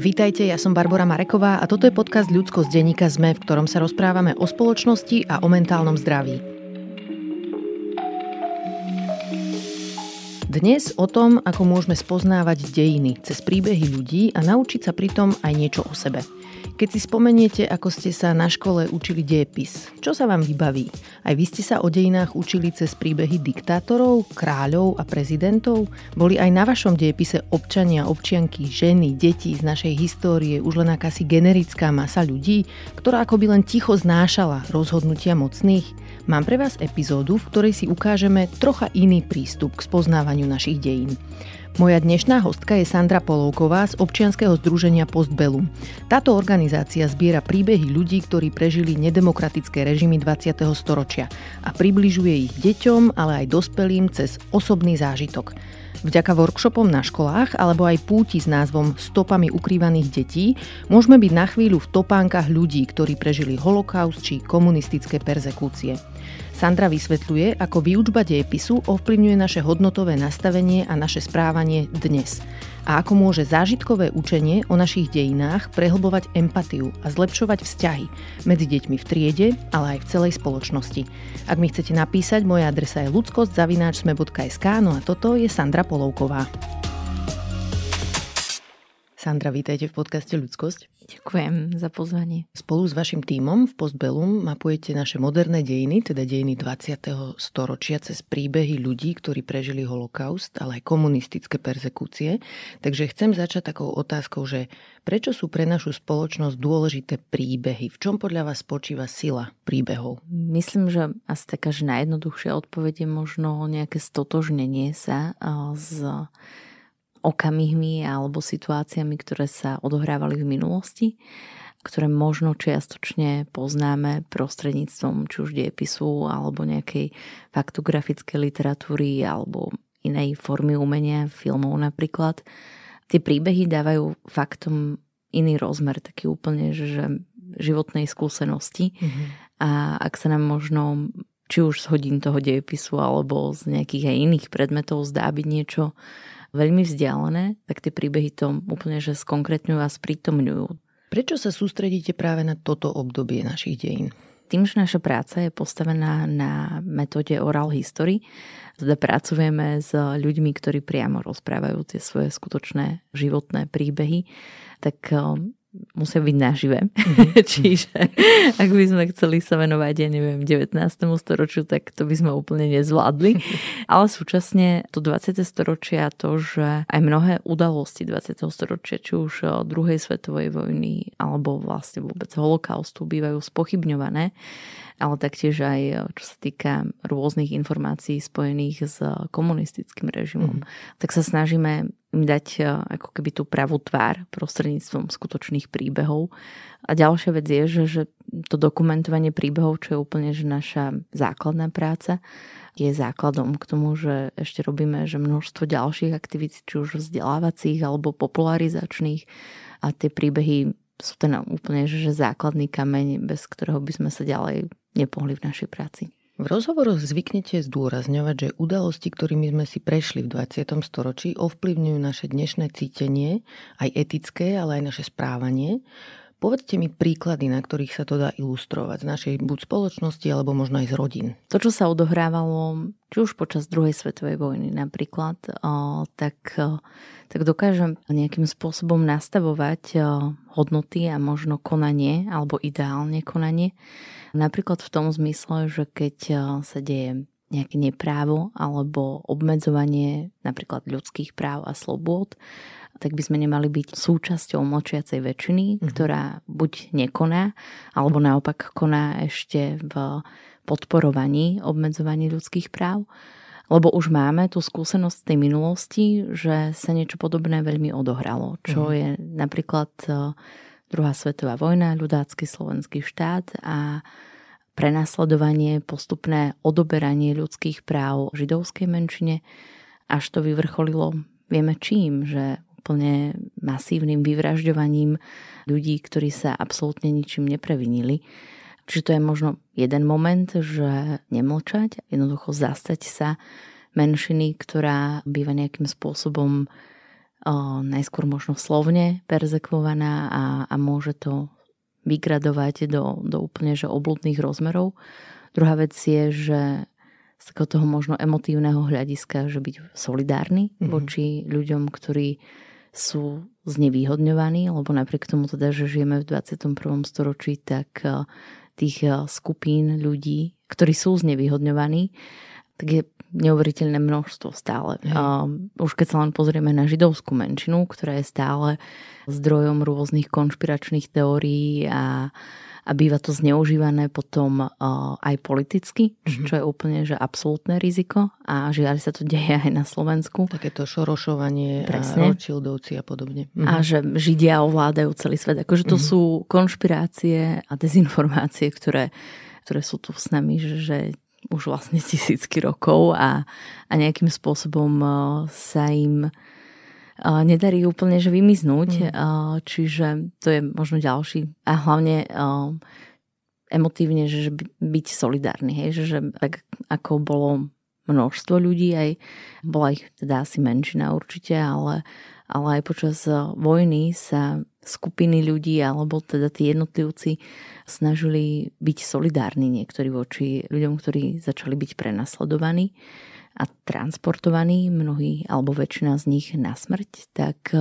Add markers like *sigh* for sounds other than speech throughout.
Vítajte, ja som Barbara Mareková a toto je podcast Ľudsko z denníka ZME, v ktorom sa rozprávame o spoločnosti a o mentálnom zdraví. Dnes o tom, ako môžeme spoznávať dejiny cez príbehy ľudí a naučiť sa pritom aj niečo o sebe – keď si spomeniete, ako ste sa na škole učili dejepis, čo sa vám vybaví? Aj vy ste sa o dejinách učili cez príbehy diktátorov, kráľov a prezidentov? Boli aj na vašom dejepise občania, občianky, ženy, deti z našej histórie už len akási generická masa ľudí, ktorá akoby len ticho znášala rozhodnutia mocných? Mám pre vás epizódu, v ktorej si ukážeme trocha iný prístup k spoznávaniu našich dejín. Moja dnešná hostka je Sandra Polovková z občianskeho združenia Postbellum. Táto organizácia zbiera príbehy ľudí, ktorí prežili nedemokratické režimy 20. storočia a približuje ich deťom, ale aj dospelým cez osobný zážitok. Vďaka workshopom na školách alebo aj púti s názvom Stopami ukrývaných detí môžeme byť na chvíľu v topánkach ľudí, ktorí prežili holokaust či komunistické perzekúcie. Sandra vysvetľuje, ako výučba dejepisu ovplyvňuje naše hodnotové nastavenie a naše správanie dnes a ako môže zážitkové učenie o našich dejinách prehlbovať empatiu a zlepšovať vzťahy medzi deťmi v triede, ale aj v celej spoločnosti. Ak mi chcete napísať, moja adresa je ludskosť.sme.sk, no a toto je Sandra Polovková. Sandra, vítajte v podcaste Ľudskosť. Ďakujem za pozvanie. Spolu s vašim tímom v Postbellum mapujete naše moderné dejiny, teda dejiny 20. storočia cez príbehy ľudí, ktorí prežili holokaust, ale aj komunistické persekúcie. Takže chcem začať takou otázkou, že prečo sú pre našu spoločnosť dôležité príbehy? V čom podľa vás spočíva sila príbehov? Myslím, že asi taká, že najjednoduchšia odpoveď je možno nejaké stotožnenie sa s okamihmi alebo situáciami, ktoré sa odohrávali v minulosti, ktoré možno čiastočne poznáme prostredníctvom či už diepisu alebo nejakej faktografickej literatúry alebo inej formy umenia, filmov napríklad. Tie príbehy dávajú faktom iný rozmer, taký úplne, že životnej skúsenosti. Mm-hmm. A ak sa nám možno či už z hodín toho dejepisu alebo z nejakých aj iných predmetov zdá byť niečo veľmi vzdialené, tak tie príbehy to úplne že skonkretňujú a sprítomňujú. Prečo sa sústredíte práve na toto obdobie našich dejín? Tým, že naša práca je postavená na metóde oral history, teda pracujeme s ľuďmi, ktorí priamo rozprávajú tie svoje skutočné životné príbehy, tak musia byť nažive. Mm-hmm. *laughs* Čiže ak by sme chceli sa venovať, ja neviem, 19. storočiu, tak to by sme úplne nezvládli. *laughs* Ale súčasne to 20. storočia, to, že aj mnohé udalosti 20. storočia, či už eh, druhej svetovej vojny, alebo vlastne vôbec holokaustu, bývajú spochybňované ale taktiež aj eh, čo sa týka rôznych informácií spojených s komunistickým režimom, mm. tak sa snažíme im dať eh, ako keby tú pravú tvár prostredníctvom skutočných príbehov. A ďalšia vec je, že, že to dokumentovanie príbehov, čo je úplne že naša základná práca, je základom k tomu, že ešte robíme že množstvo ďalších aktivít, či už vzdelávacích alebo popularizačných a tie príbehy sú ten úplne že základný kameň, bez ktorého by sme sa ďalej nepohli v našej práci. V rozhovoroch zvyknete zdôrazňovať, že udalosti, ktorými sme si prešli v 20. storočí, ovplyvňujú naše dnešné cítenie, aj etické, ale aj naše správanie. Povedzte mi príklady, na ktorých sa to dá ilustrovať z našej buď spoločnosti, alebo možno aj z rodín. To, čo sa odohrávalo, či už počas druhej svetovej vojny napríklad, tak, tak dokážem nejakým spôsobom nastavovať hodnoty a možno konanie, alebo ideálne konanie. Napríklad v tom zmysle, že keď sa deje nejaké neprávo alebo obmedzovanie napríklad ľudských práv a slobôd, tak by sme nemali byť súčasťou mlčiacej väčšiny, mm-hmm. ktorá buď nekoná, alebo naopak koná ešte v podporovaní, obmedzovaní ľudských práv. Lebo už máme tú skúsenosť z tej minulosti, že sa niečo podobné veľmi odohralo, čo mm-hmm. je napríklad e, druhá svetová vojna, ľudácky slovenský štát a prenasledovanie, postupné odoberanie ľudských práv židovskej menšine, až to vyvrcholilo vieme čím, že úplne masívnym vyvražďovaním ľudí, ktorí sa absolútne ničím neprevinili. Čiže to je možno jeden moment, že nemlčať, jednoducho zastať sa menšiny, ktorá býva nejakým spôsobom najskôr možno slovne perzekvovaná a, a môže to vygradovať do, do úplne že obludných rozmerov. Druhá vec je, že z takého toho možno emotívneho hľadiska, že byť solidárny mm-hmm. voči ľuďom, ktorí sú znevýhodňovaní, lebo napriek tomu teda, že žijeme v 21. storočí, tak eh, tých eh, skupín ľudí, ktorí sú znevýhodňovaní, tak je neuveriteľné množstvo stále. Um, už keď sa len pozrieme na židovskú menšinu, ktorá je stále zdrojom rôznych konšpiračných teórií a, a býva to zneužívané potom uh, aj politicky, mm-hmm. čo je úplne že absolútne riziko a žiaľ sa to *laughs* deje aj na Slovensku. Takéto šorošovanie Presne. a Rothschildovci a podobne. Mm-hmm. A že Židia ovládajú celý svet. Akože to mm-hmm. sú konšpirácie a dezinformácie, ktoré, ktoré sú tu s nami, že, že už vlastne *laughs* tisícky rokov a, a nejakým spôsobom uh, sa im nedarí úplne že vymiznúť. Mm. Čiže to je možno ďalší. A hlavne emotívne, že byť solidárny. Hej? Že, tak ako bolo množstvo ľudí, aj bola ich teda asi menšina určite, ale, ale aj počas vojny sa skupiny ľudí alebo teda tí jednotlivci snažili byť solidárni niektorí voči ľuďom, ktorí začali byť prenasledovaní a transportovaní, mnohí alebo väčšina z nich na smrť, tak,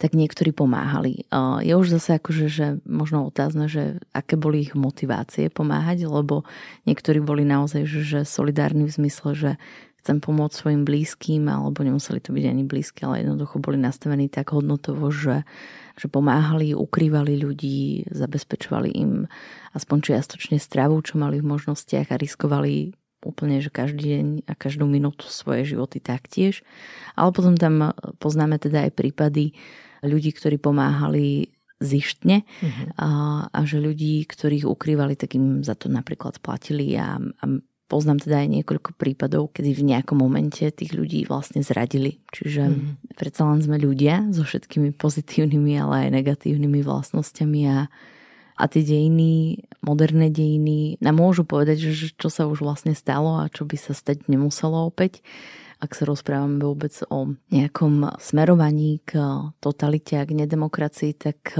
tak niektorí pomáhali. Je už zase akože, že možno otázne, že aké boli ich motivácie pomáhať, lebo niektorí boli naozaj že, že solidárni v zmysle, že chcem pomôcť svojim blízkym, alebo nemuseli to byť ani blízky, ale jednoducho boli nastavení tak hodnotovo, že, že pomáhali, ukrývali ľudí, zabezpečovali im aspoň čiastočne stravu, čo mali v možnostiach a riskovali úplne, že každý deň a každú minútu svoje životy taktiež. Ale potom tam poznáme teda aj prípady ľudí, ktorí pomáhali zištne mm-hmm. a, a že ľudí, ktorých ukrývali, tak im za to napríklad platili a, a poznám teda aj niekoľko prípadov, kedy v nejakom momente tých ľudí vlastne zradili. Čiže mm. predsa len sme ľudia so všetkými pozitívnymi, ale aj negatívnymi vlastnosťami a, a tie dejiny, moderné dejiny nám môžu povedať, že čo sa už vlastne stalo a čo by sa stať nemuselo opäť. Ak sa rozprávame vôbec o nejakom smerovaní k totalite a k nedemokracii, tak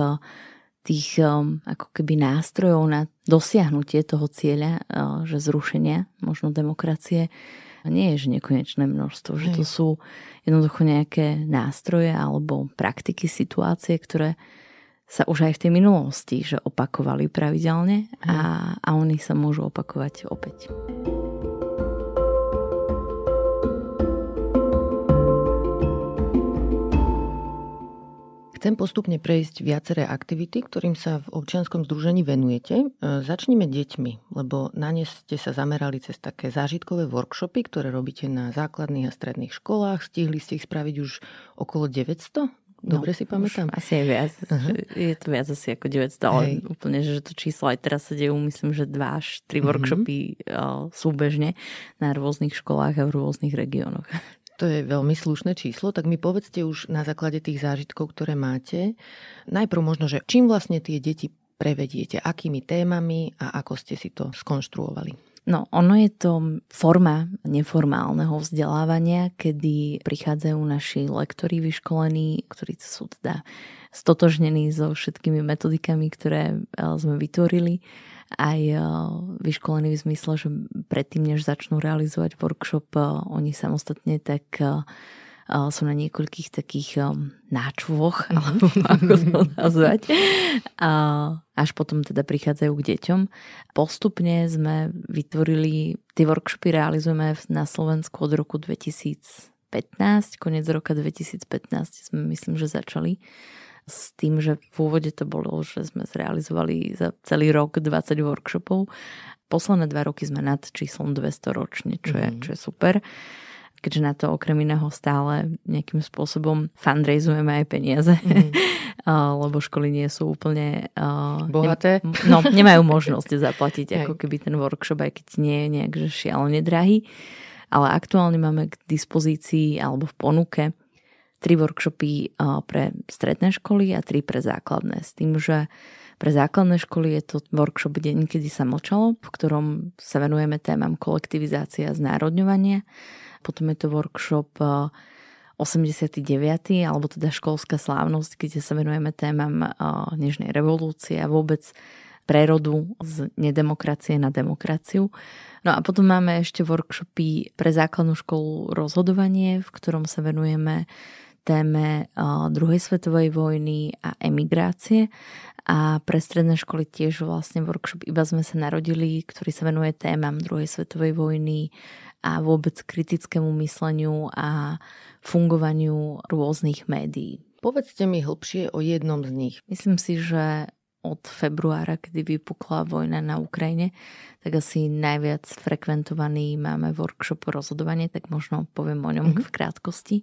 tých um, ako keby nástrojov na dosiahnutie toho cieľa, uh, že zrušenia možno demokracie, nie je že nekonečné množstvo, že to sú jednoducho nejaké nástroje alebo praktiky, situácie, ktoré sa už aj v tej minulosti že opakovali pravidelne a, a oni sa môžu opakovať opäť. Chcem postupne prejsť viaceré aktivity, ktorým sa v občianskom združení venujete. E, začnime deťmi, lebo na ne ste sa zamerali cez také zážitkové workshopy, ktoré robíte na základných a stredných školách. Stihli ste ich spraviť už okolo 900? Dobre no, si pamätám? Asi aj viac. Uh-huh. Je to viac asi ako 900, ale Hej. úplne, že to číslo aj teraz sa dejú, myslím, že 2 až 3 uh-huh. workshopy uh, súbežne na rôznych školách a v rôznych regiónoch. To je veľmi slušné číslo, tak mi povedzte už na základe tých zážitkov, ktoré máte, najprv možno, že čím vlastne tie deti prevediete, akými témami a ako ste si to skonštruovali. No, ono je to forma neformálneho vzdelávania, kedy prichádzajú naši lektori vyškolení, ktorí sú teda stotožnení so všetkými metodikami, ktoré eh, sme vytvorili. Aj eh, vyškolení v zmysle, že predtým, než začnú realizovať workshop, eh, oni samostatne tak sú na niekoľkých takých náčvoch, mhm. alebo *laughs* ako to nazvať. A až potom teda prichádzajú k deťom. Postupne sme vytvorili, tie workshopy realizujeme na Slovensku od roku 2015, konec roka 2015 sme myslím, že začali s tým, že v úvode to bolo, že sme zrealizovali za celý rok 20 workshopov. Posledné dva roky sme nad číslom 200 ročne, čo je, mm. čo je super keďže na to okrem iného stále nejakým spôsobom fundraizujeme aj peniaze, mm. *laughs* lebo školy nie sú úplne... Bohaté? Ne, no, nemajú možnosť zaplatiť *laughs* ako keby ten workshop, aj keď nie je nejak že šialene drahý. Ale aktuálne máme k dispozícii alebo v ponuke tri workshopy pre stredné školy a tri pre základné. S tým, že pre základné školy je to workshop Deň, kedy sa mlčalo, v ktorom sa venujeme témam kolektivizácia a znárodňovania. Potom je to workshop 89. alebo teda školská slávnosť, kde sa venujeme témam dnešnej revolúcie a vôbec prerodu z nedemokracie na demokraciu. No a potom máme ešte workshopy pre základnú školu rozhodovanie, v ktorom sa venujeme téme druhej svetovej vojny a emigrácie. A pre stredné školy tiež vlastne workshop Iba sme sa narodili, ktorý sa venuje témam druhej svetovej vojny a vôbec kritickému mysleniu a fungovaniu rôznych médií. Povedzte mi hlbšie o jednom z nich. Myslím si, že od februára, kedy vypukla vojna na Ukrajine, tak asi najviac frekventovaný máme workshop rozhodovanie, tak možno poviem o ňom mm-hmm. v krátkosti.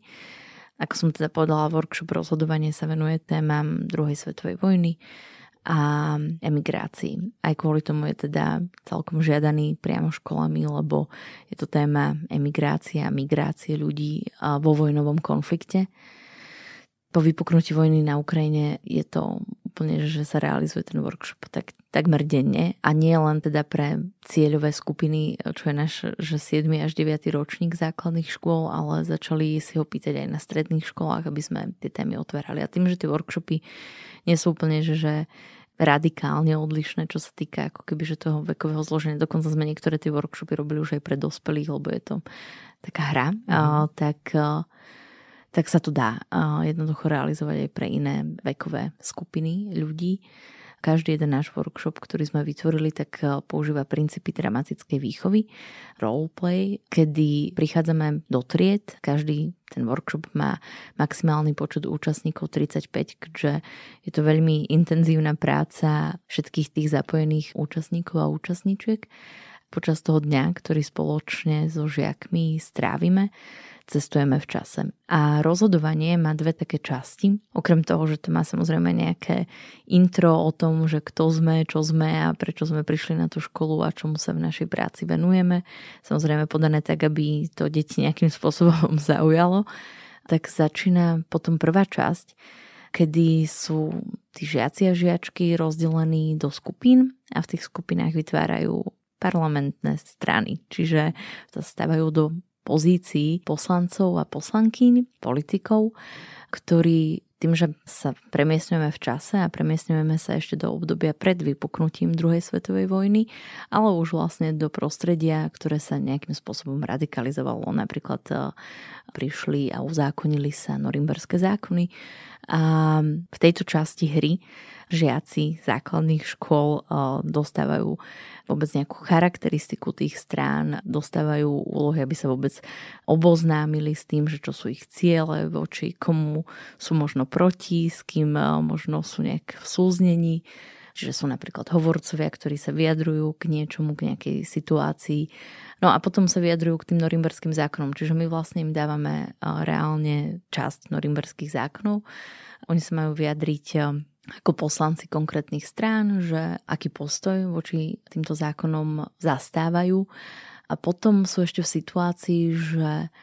Ako som teda povedala, workshop rozhodovanie sa venuje témam druhej svetovej vojny a emigrácii. Aj kvôli tomu je teda celkom žiadaný priamo školami, lebo je to téma emigrácie a migrácie ľudí vo vojnovom konflikte. Po vypuknutí vojny na Ukrajine je to úplne, že sa realizuje ten workshop tak, takmer denne a nie len teda pre cieľové skupiny, čo je náš že 7. až 9. ročník základných škôl, ale začali si ho pýtať aj na stredných školách, aby sme tie témy otvárali. A tým, že tie workshopy nie sú úplne, že, že radikálne odlišné, čo sa týka ako keby, že toho vekového zloženia. Dokonca sme niektoré tie workshopy robili už aj pre dospelých, lebo je to taká hra. Mm. Uh, tak uh, tak sa to dá jednoducho realizovať aj pre iné vekové skupiny ľudí. Každý jeden náš workshop, ktorý sme vytvorili, tak používa princípy dramatickej výchovy, roleplay, kedy prichádzame do tried. Každý ten workshop má maximálny počet účastníkov 35, keďže je to veľmi intenzívna práca všetkých tých zapojených účastníkov a účastníčiek počas toho dňa, ktorý spoločne so žiakmi strávime cestujeme v čase. A rozhodovanie má dve také časti. Okrem toho, že to má samozrejme nejaké intro o tom, že kto sme, čo sme a prečo sme prišli na tú školu a čomu sa v našej práci venujeme. Samozrejme podané tak, aby to deti nejakým *laughs* spôsobom zaujalo. Tak začína potom prvá časť, kedy sú tí žiaci a žiačky rozdelení do skupín a v tých skupinách vytvárajú parlamentné strany, čiže sa stávajú do pozícií poslancov a poslankyň, politikov, ktorí tým, že sa premiestňujeme v čase a premiestňujeme sa ešte do obdobia pred vypuknutím druhej svetovej vojny, ale už vlastne do prostredia, ktoré sa nejakým spôsobom radikalizovalo. Napríklad e, prišli a uzákonili sa norimberské zákony. A v tejto časti hry žiaci základných škôl eh, dostávajú vôbec nejakú charakteristiku tých strán, dostávajú úlohy, aby sa vôbec oboznámili s tým, že čo sú ich ciele, voči komu sú možno proti, s kým eh, možno sú nejak v súznení. Čiže sú napríklad hovorcovia, ktorí sa vyjadrujú k niečomu, k nejakej situácii. No a potom sa vyjadrujú k tým norimberským zákonom. Čiže my vlastne im dávame eh, reálne časť norimberských zákonov. Oni sa majú vyjadriť ako poslanci konkrétnych strán, že aký postoj voči týmto zákonom zastávajú. A potom sú ešte v situácii, že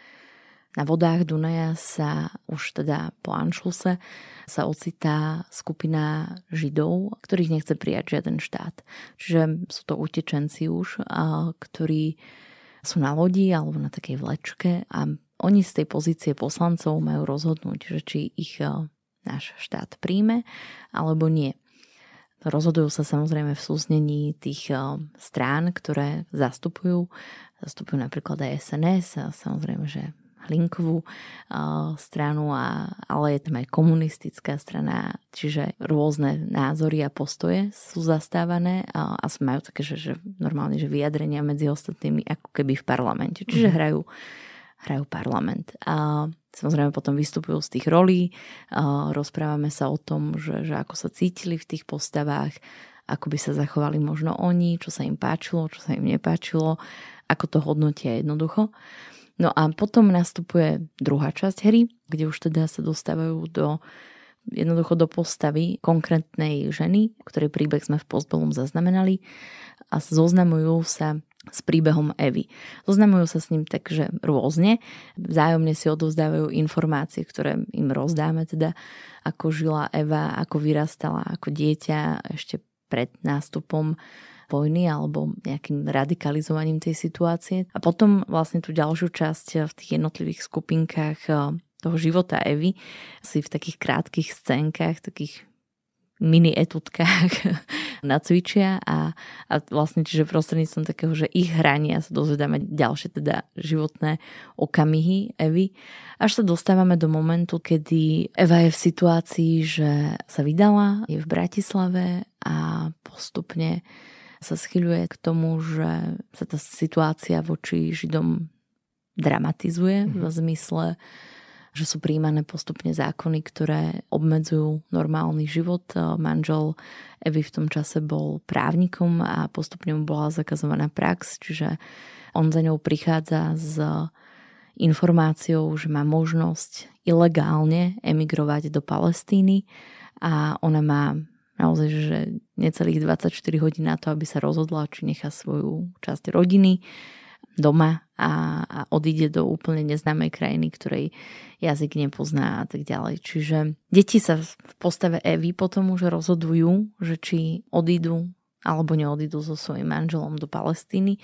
na vodách Dunaja sa už teda po Anšluse sa ocitá skupina Židov, ktorých nechce prijať žiaden štát. Čiže sú to utečenci už, ktorí sú na lodi alebo na takej vlečke a oni z tej pozície poslancov majú rozhodnúť, že či ich náš štát príjme alebo nie. Rozhodujú sa samozrejme v súznení tých eh, strán, ktoré zastupujú. Zastupujú napríklad aj SNS, samozrejme, že Hlinkovú uh, stranu, a, ale je tam aj komunistická strana, čiže rôzne názory a postoje sú zastávané a, a majú také, že, že normálne že vyjadrenia medzi ostatnými ako keby v parlamente. Čiže mm-hmm. Hrajú parlament. A samozrejme potom vystupujú z tých rolí, a rozprávame sa o tom, že, že ako sa cítili v tých postavách, ako by sa zachovali možno oni, čo sa im páčilo, čo sa im nepáčilo, ako to hodnotia jednoducho. No a potom nastupuje druhá časť hry, kde už teda sa dostávajú do jednoducho do postavy konkrétnej ženy, ktorej príbeh sme v postbolom zaznamenali a zoznamujú sa s príbehom Evy. Zoznamujú sa s ním takže rôzne, vzájomne si odovzdávajú informácie, ktoré im rozdáme, teda ako žila Eva, ako vyrastala ako dieťa ešte pred nástupom vojny alebo nejakým radikalizovaním tej situácie. A potom vlastne tú ďalšiu časť v tých jednotlivých skupinkách toho života Evy si v takých krátkých scénkach, takých mini etutkách *laughs* nacvičia a, a vlastne čiže prostredníctvom takého, že ich hrania sa dozvedáme ďalšie teda životné okamihy Evy. Až sa dostávame do momentu, kedy Eva je v situácii, že sa vydala, je v Bratislave a postupne sa schyľuje k tomu, že sa tá situácia voči Židom dramatizuje mm-hmm. v mhm. zmysle že sú príjmané postupne zákony, ktoré obmedzujú normálny život. Manžel Evy v tom čase bol právnikom a postupne mu bola zakazovaná prax, čiže on za ňou prichádza s informáciou, že má možnosť ilegálne emigrovať do Palestíny a ona má naozaj, že necelých 24 hodín na to, aby sa rozhodla, či nechá svoju časť rodiny doma a, a odíde do úplne neznámej krajiny, ktorej jazyk nepozná a tak ďalej. Čiže deti sa v postave Evy potom už rozhodujú, že či odídu alebo neodídu so svojím manželom do Palestíny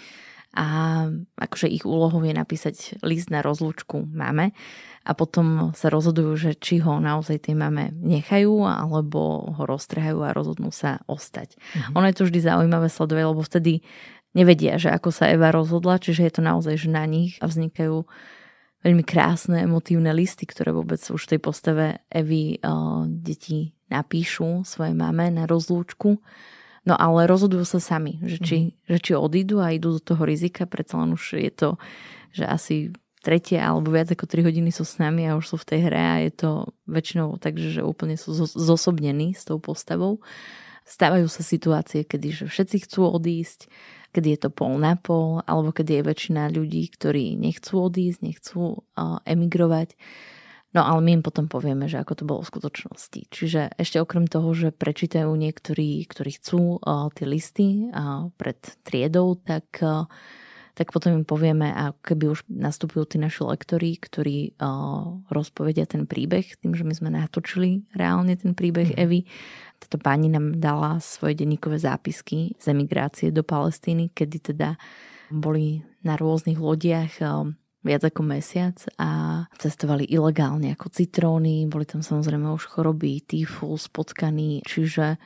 a akože ich úlohou je napísať list na rozlúčku máme a potom sa rozhodujú, že či ho naozaj tej mame nechajú alebo ho roztrhajú a rozhodnú sa ostať. Mhm. Ono je to vždy zaujímavé sledovať, lebo vtedy nevedia, že ako sa Eva rozhodla, čiže je to naozaj že na nich a vznikajú veľmi krásne emotívne listy, ktoré vôbec už v tej postave Evy uh, deti napíšu svojej mame na rozlúčku. No ale rozhodujú sa sami, že či, mm. že či odídu a idú do toho rizika, predsa len už je to, že asi tretie alebo viac ako 3 hodiny sú s nami a už sú v tej hre a je to väčšinou tak, že úplne sú zosobnení s tou postavou. Stávajú sa situácie, kedy že všetci chcú odísť, kedy je to pol na pol, alebo kedy je väčšina ľudí, ktorí nechcú odísť, nechcú emigrovať. No ale my im potom povieme, že ako to bolo v skutočnosti. Čiže ešte okrem toho, že prečítajú niektorí, ktorí chcú tie listy pred triedou, tak, tak potom im povieme, a keby už nastúpili tí naši lektori, ktorí uh, rozpovedia ten príbeh, tým, že my sme natočili reálne ten príbeh mm. Evy, táto pani nám dala svoje denníkové zápisky z emigrácie do Palestíny, kedy teda boli na rôznych lodiach um, viac ako mesiac a cestovali ilegálne ako citróny, boli tam samozrejme už choroby, tyfus, potkaní, čiže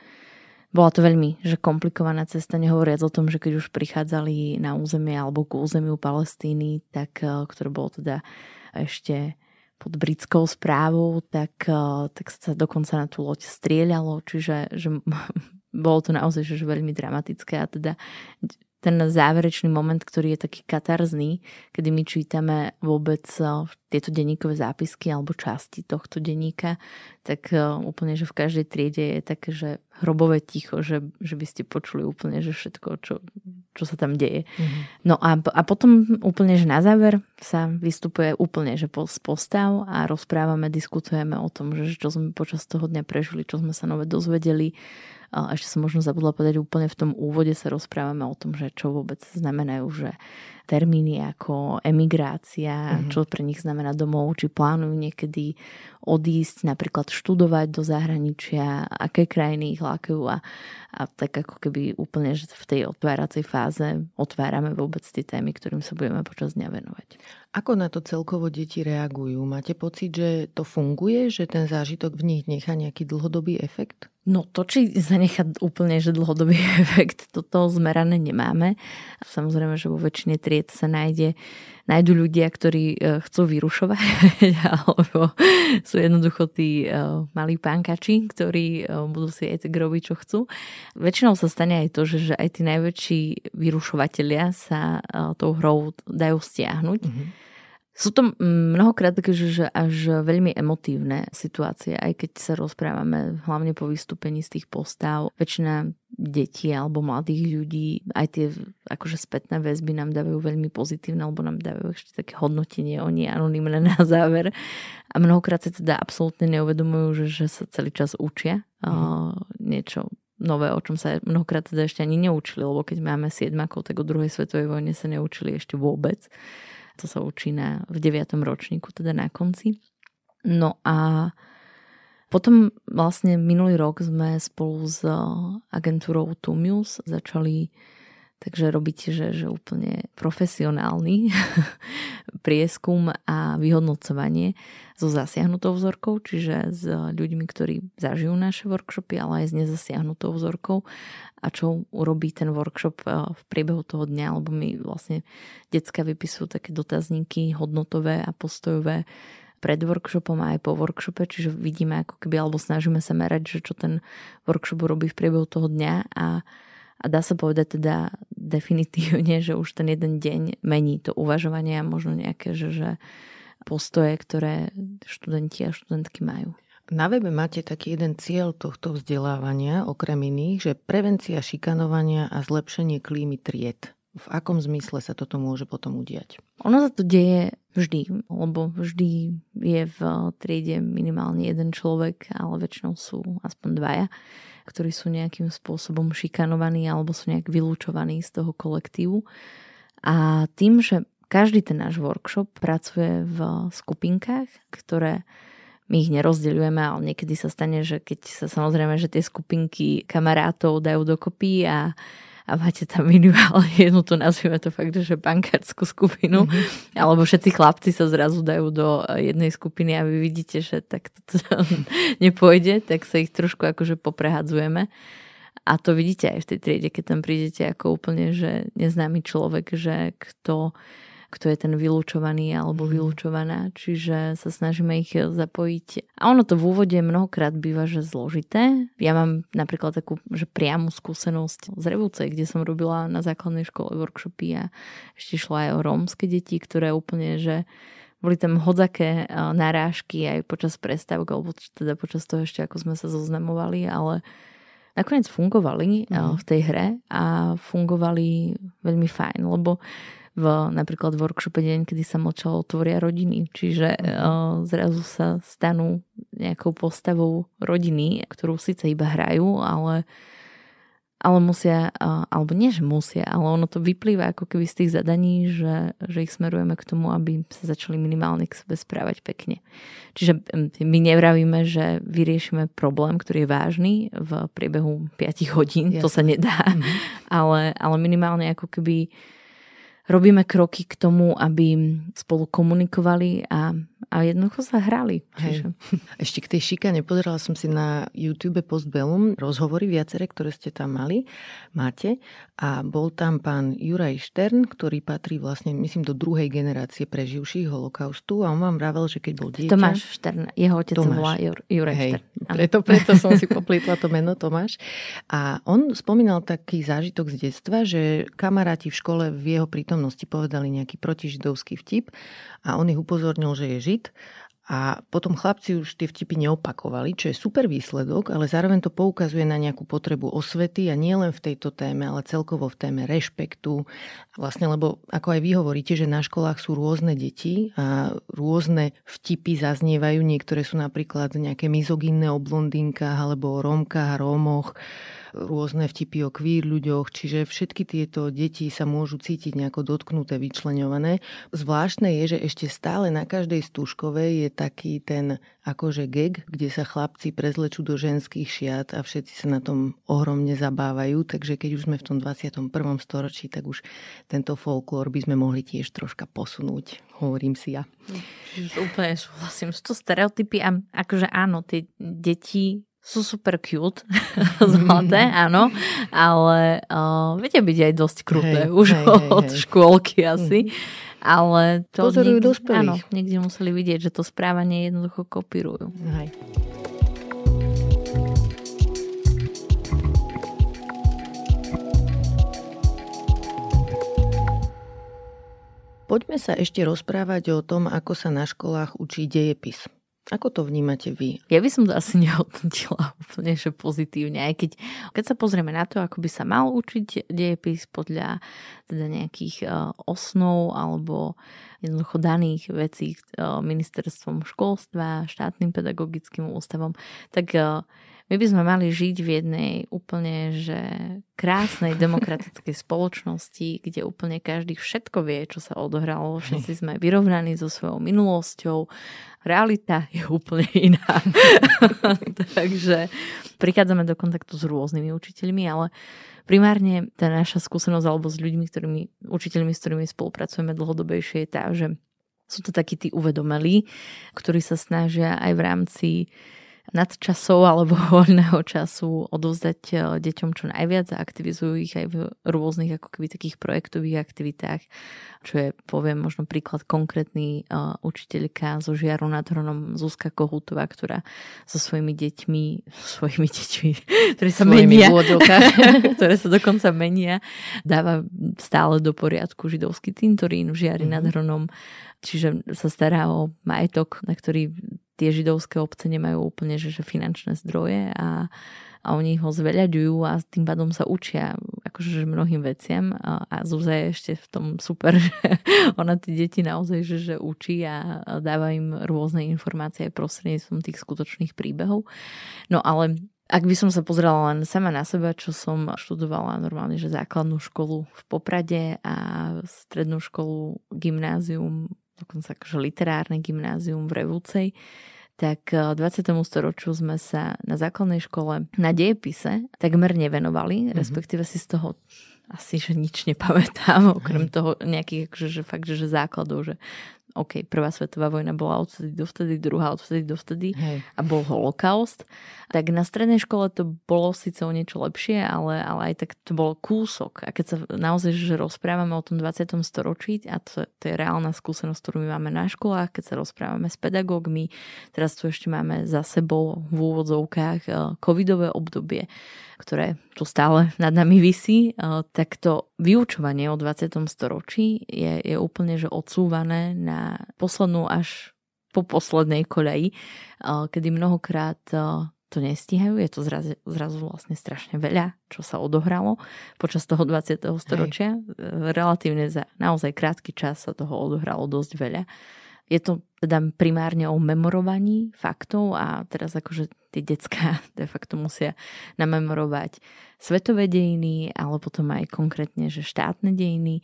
bola to veľmi že komplikovaná cesta, nehovoriac o tom, že keď už prichádzali na územie alebo k územiu Palestíny, tak, uh, ktoré bolo teda ešte pod britskou správou, tak, eh, tak sa dokonca na tú loď strieľalo, čiže že *laughs* bolo to naozaj že veľmi dramatické a teda ten záverečný moment, ktorý je taký katarzný, kedy my čítame vôbec eh, tieto denníkové zápisky alebo časti tohto denníka, tak eh, úplne, že v každej triede je také, že hrobové ticho, že, že by ste počuli úplne, že všetko, čo, čo sa tam deje. Mm-hmm. No a, a potom úplne, že na záver sa vystupuje úplne, že z postav a rozprávame, diskutujeme o tom, že čo sme počas toho dňa prežili, čo sme sa nové dozvedeli, a ešte som možno zabudla povedať úplne v tom úvode sa rozprávame o tom, že čo vôbec znamenajú, že termíny ako emigrácia, mm-hmm. čo pre nich znamená domov, či plánujú niekedy odísť, napríklad študovať do zahraničia, aké krajiny ich lákajú a, a tak ako keby úplne že v tej otváracej fáze otvárame vôbec tie témy, ktorým sa budeme počas dňa venovať. Ako na to celkovo deti reagujú? Máte pocit, že to funguje, že ten zážitok v nich nechá nejaký dlhodobý efekt? No to, či zanechá úplne že dlhodobý *laughs* efekt, toto zmerané nemáme. Samozrejme, že vo väčšine tried sa nájde, nájdu ľudia, ktorí e, chcú vyrušovať, *laughs* alebo sú jednoducho tí e, malí pánkači, ktorí e, budú si aj tak robiť, čo chcú. Väčšinou sa stane aj to, že, že aj tí najväčší vyrušovatelia sa tou hrou dajú stiahnuť. Mm-hmm sú to mnohokrát také, že až veľmi emotívne situácie, aj keď sa rozprávame hlavne po vystúpení z tých postav. Väčšina detí alebo mladých ľudí, aj tie akože spätné väzby nám dávajú veľmi pozitívne, alebo nám dávajú ešte také hodnotenie, oni anonimné na záver. A mnohokrát sa teda absolútne neuvedomujú, že, že sa celý čas učia mm. uh, niečo nové, o čom sa mnohokrát teda ešte ani neučili, lebo keď máme siedmakov, tak o druhej svetovej vojne sa neučili ešte vôbec. To sa učí na, v 9. ročníku, teda na konci. No a potom vlastne minulý rok sme spolu s agentúrou Tumius začali Takže robíte, že, že úplne profesionálny *laughs* prieskum a vyhodnocovanie so zasiahnutou vzorkou, čiže s ľuďmi, ktorí zažijú naše workshopy, ale aj s nezasiahnutou vzorkou. A čo urobí ten workshop eh, v priebehu toho dňa, lebo my vlastne detská vypisujú také dotazníky hodnotové a postojové pred workshopom a aj po workshope, čiže vidíme ako keby, alebo snažíme sa merať, že čo ten workshop urobí v priebehu toho dňa. A a dá sa povedať teda definitívne, že už ten jeden deň mení to uvažovanie a možno nejaké, že, že postoje, ktoré študenti a študentky majú. Na webe máte taký jeden cieľ tohto vzdelávania, okrem iných, že prevencia šikanovania a zlepšenie klímy tried. V akom zmysle sa toto môže potom udiať? Ono sa to deje vždy, lebo vždy je v triede minimálne jeden človek, ale väčšinou sú aspoň dvaja ktorí sú nejakým spôsobom šikanovaní alebo sú nejak vylúčovaní z toho kolektívu. A tým, že každý ten náš workshop pracuje v skupinkách, ktoré my ich nerozdeľujeme, ale niekedy sa stane, že keď sa samozrejme, že tie skupinky kamarátov dajú dokopy a a máte tam minimálne *laughs* jednu, to nazvime to fakt, že bankárskú skupinu, mm-hmm. alebo všetci chlapci sa zrazu dajú do eh, jednej skupiny a vy vidíte, že tak to *laughs* nepôjde, tak sa ich trošku akože poprehadzujeme. A to vidíte aj v tej triede, keď tam prídete ako úplne, že neznámy človek, že kto kto je ten vylúčovaný alebo mhm. vylúčovaná, čiže sa snažíme ich zapojiť. A ono to v úvode mnohokrát býva, že zložité. Ja mám napríklad takú že priamu skúsenosť z Revúce, kde som robila na základnej škole workshopy a ešte šlo aj o rómske deti, ktoré úplne, že boli tam hodzaké narážky aj počas prestávok, alebo teda počas toho ešte, ako sme sa zoznamovali, ale nakoniec fungovali mm. v tej hre a fungovali veľmi fajn, lebo v napríklad workshope deň, kedy sa mlčalo, tvoria rodiny. Čiže uh, zrazu sa stanú nejakou postavou rodiny, ktorú síce iba hrajú, ale ale musia, uh, alebo nie, že musia, ale ono to vyplýva ako keby z tých zadaní, že, že ich smerujeme k tomu, aby sa začali minimálne k sebe správať pekne. Čiže my nevravíme, že vyriešime problém, ktorý je vážny v priebehu 5 hodín, Jasne. to sa nedá, mm-hmm. ale, ale minimálne ako keby robíme kroky k tomu, aby spolu komunikovali a, a jednoducho sa hrali. Čiže... Ešte k tej šikane, pozerala som si na YouTube Postbellum rozhovory viaceré, ktoré ste tam mali, máte a bol tam pán Juraj Štern, ktorý patrí vlastne, myslím, do druhej generácie preživších holokaustu a on vám vravel, že keď bol dieťa... Tomáš Štern, jeho otec Tomáš. volá Juraj Hej, Štern. Preto, preto som si poplýtla to meno Tomáš. A on spomínal taký zážitok z detstva, že kamaráti v škole v jeho prítomnosti povedali nejaký protižidovský vtip a on ich upozornil, že je žid a potom chlapci už tie vtipy neopakovali, čo je super výsledok, ale zároveň to poukazuje na nejakú potrebu osvety a nie len v tejto téme, ale celkovo v téme rešpektu. Vlastne, lebo ako aj vy hovoríte, že na školách sú rôzne deti a rôzne vtipy zaznievajú. Niektoré sú napríklad nejaké mizoginné o blondínkach alebo o rómkach a rómoch rôzne vtipy o queer ľuďoch, čiže všetky tieto deti sa môžu cítiť nejako dotknuté, vyčleňované. Zvláštne je, že ešte stále na každej stúškovej je taký ten akože geg, kde sa chlapci prezlečú do ženských šiat a všetci sa na tom ohromne zabávajú, takže keď už sme v tom 21. storočí, tak už tento folklór by sme mohli tiež troška posunúť, hovorím si ja. Úplne súhlasím. Sú to stereotypy a akože áno, tie deti sú super cute, *laughs* zlaté, áno, ale uh, vedia byť aj dosť kruté hej, už hej, od hej, škôlky asi. Mm. Ale to Pozorujú niekde, dospelých. Áno, niekde museli vidieť, že to správanie jednoducho kopírujú. Hej. Poďme sa ešte rozprávať o tom, ako sa na školách učí dejepis. Ako to vnímate vy? Ja by som to asi *laughs* nehodnotila úplne že pozitívne, aj keď, keď sa pozrieme na to, ako by sa mal učiť dejepis podľa teda nejakých uh, osnov alebo jednoducho daných vecí uh, ministerstvom školstva, štátnym pedagogickým ústavom, tak uh, my by sme mali žiť v jednej úplne že krásnej *laughs* demokratickej spoločnosti, kde úplne každý všetko vie, čo sa odohralo. Všetci sme vyrovnaní so svojou minulosťou. Realita je úplne iná. *laughs* Takže prichádzame do kontaktu s rôznymi učiteľmi, ale primárne tá naša skúsenosť alebo s ľuďmi, ktorými, učiteľmi, s ktorými spolupracujeme dlhodobejšie je tá, že sú to takí tí uvedomelí, ktorí sa snažia aj v rámci nadčasov alebo *laughs* voľného času odovzdať eh, deťom čo najviac a aktivizujú ich aj v rôznych ako keby takých projektových aktivitách, čo je, poviem, možno príklad konkrétny uh, učiteľka zo Žiaru nad Hronom Zuzka Kohutová, ktorá so svojimi deťmi, *laughs* svojimi deťmi, *laughs* ktoré sa menia, ktoré sa dokonca menia, dáva stále do poriadku židovský cintorín v Žiari mm-hmm. nad mhm. Hronom, čiže sa stará o majetok, na ktorý tie židovské obce nemajú úplne že, že finančné zdroje a, a oni ho zveľaďujú a tým pádom sa učia akože že mnohým veciam a, a Zúza je ešte v tom super, *laughs* že ona tie deti naozaj že, že učí a dáva im rôzne informácie prostredníctvom tých skutočných príbehov. No ale ak by som sa pozrela len sama na seba, čo som študovala normálne, že základnú školu v Poprade a strednú školu, gymnázium dokonca akože literárne gymnázium v Revúcej, tak v 20. storočiu sme sa na základnej škole na dejepise takmer nevenovali, mm-hmm. respektíve si z toho asi, že nič nepamätám, okrem toho nejakých akože, že fakt, že, že základov, že OK, prvá svetová vojna bola odvtedy dovtedy, druhá odvtedy dovtedy Hej. a bol holokaust. Tak na strednej škole to bolo síce o niečo lepšie, ale, ale aj tak to bol kúsok. A keď sa naozaj že rozprávame o tom 20. storočí, a to, to je reálna skúsenosť, ktorú my máme na školách, keď sa rozprávame s pedagógmi, teraz tu ešte máme za sebou v úvodzovkách eh, covidové obdobie, ktoré tu stále nad nami vysí, eh, tak to vyučovanie o 20. storočí je, je úplne že odsúvané na poslednú až po poslednej koľaji, eh, kedy mnohokrát eh, to nestihajú, je to zrazu, zrazu vlastne strašne veľa, čo sa odohralo počas toho 20. storočia. Hej. Relatívne za naozaj krátky čas sa toho odohralo dosť veľa. Je to teda primárne o memorovaní faktov a teraz akože tie decka *laughs* de facto musia namemorovať svetové dejiny, ale potom aj konkrétne, že štátne dejiny,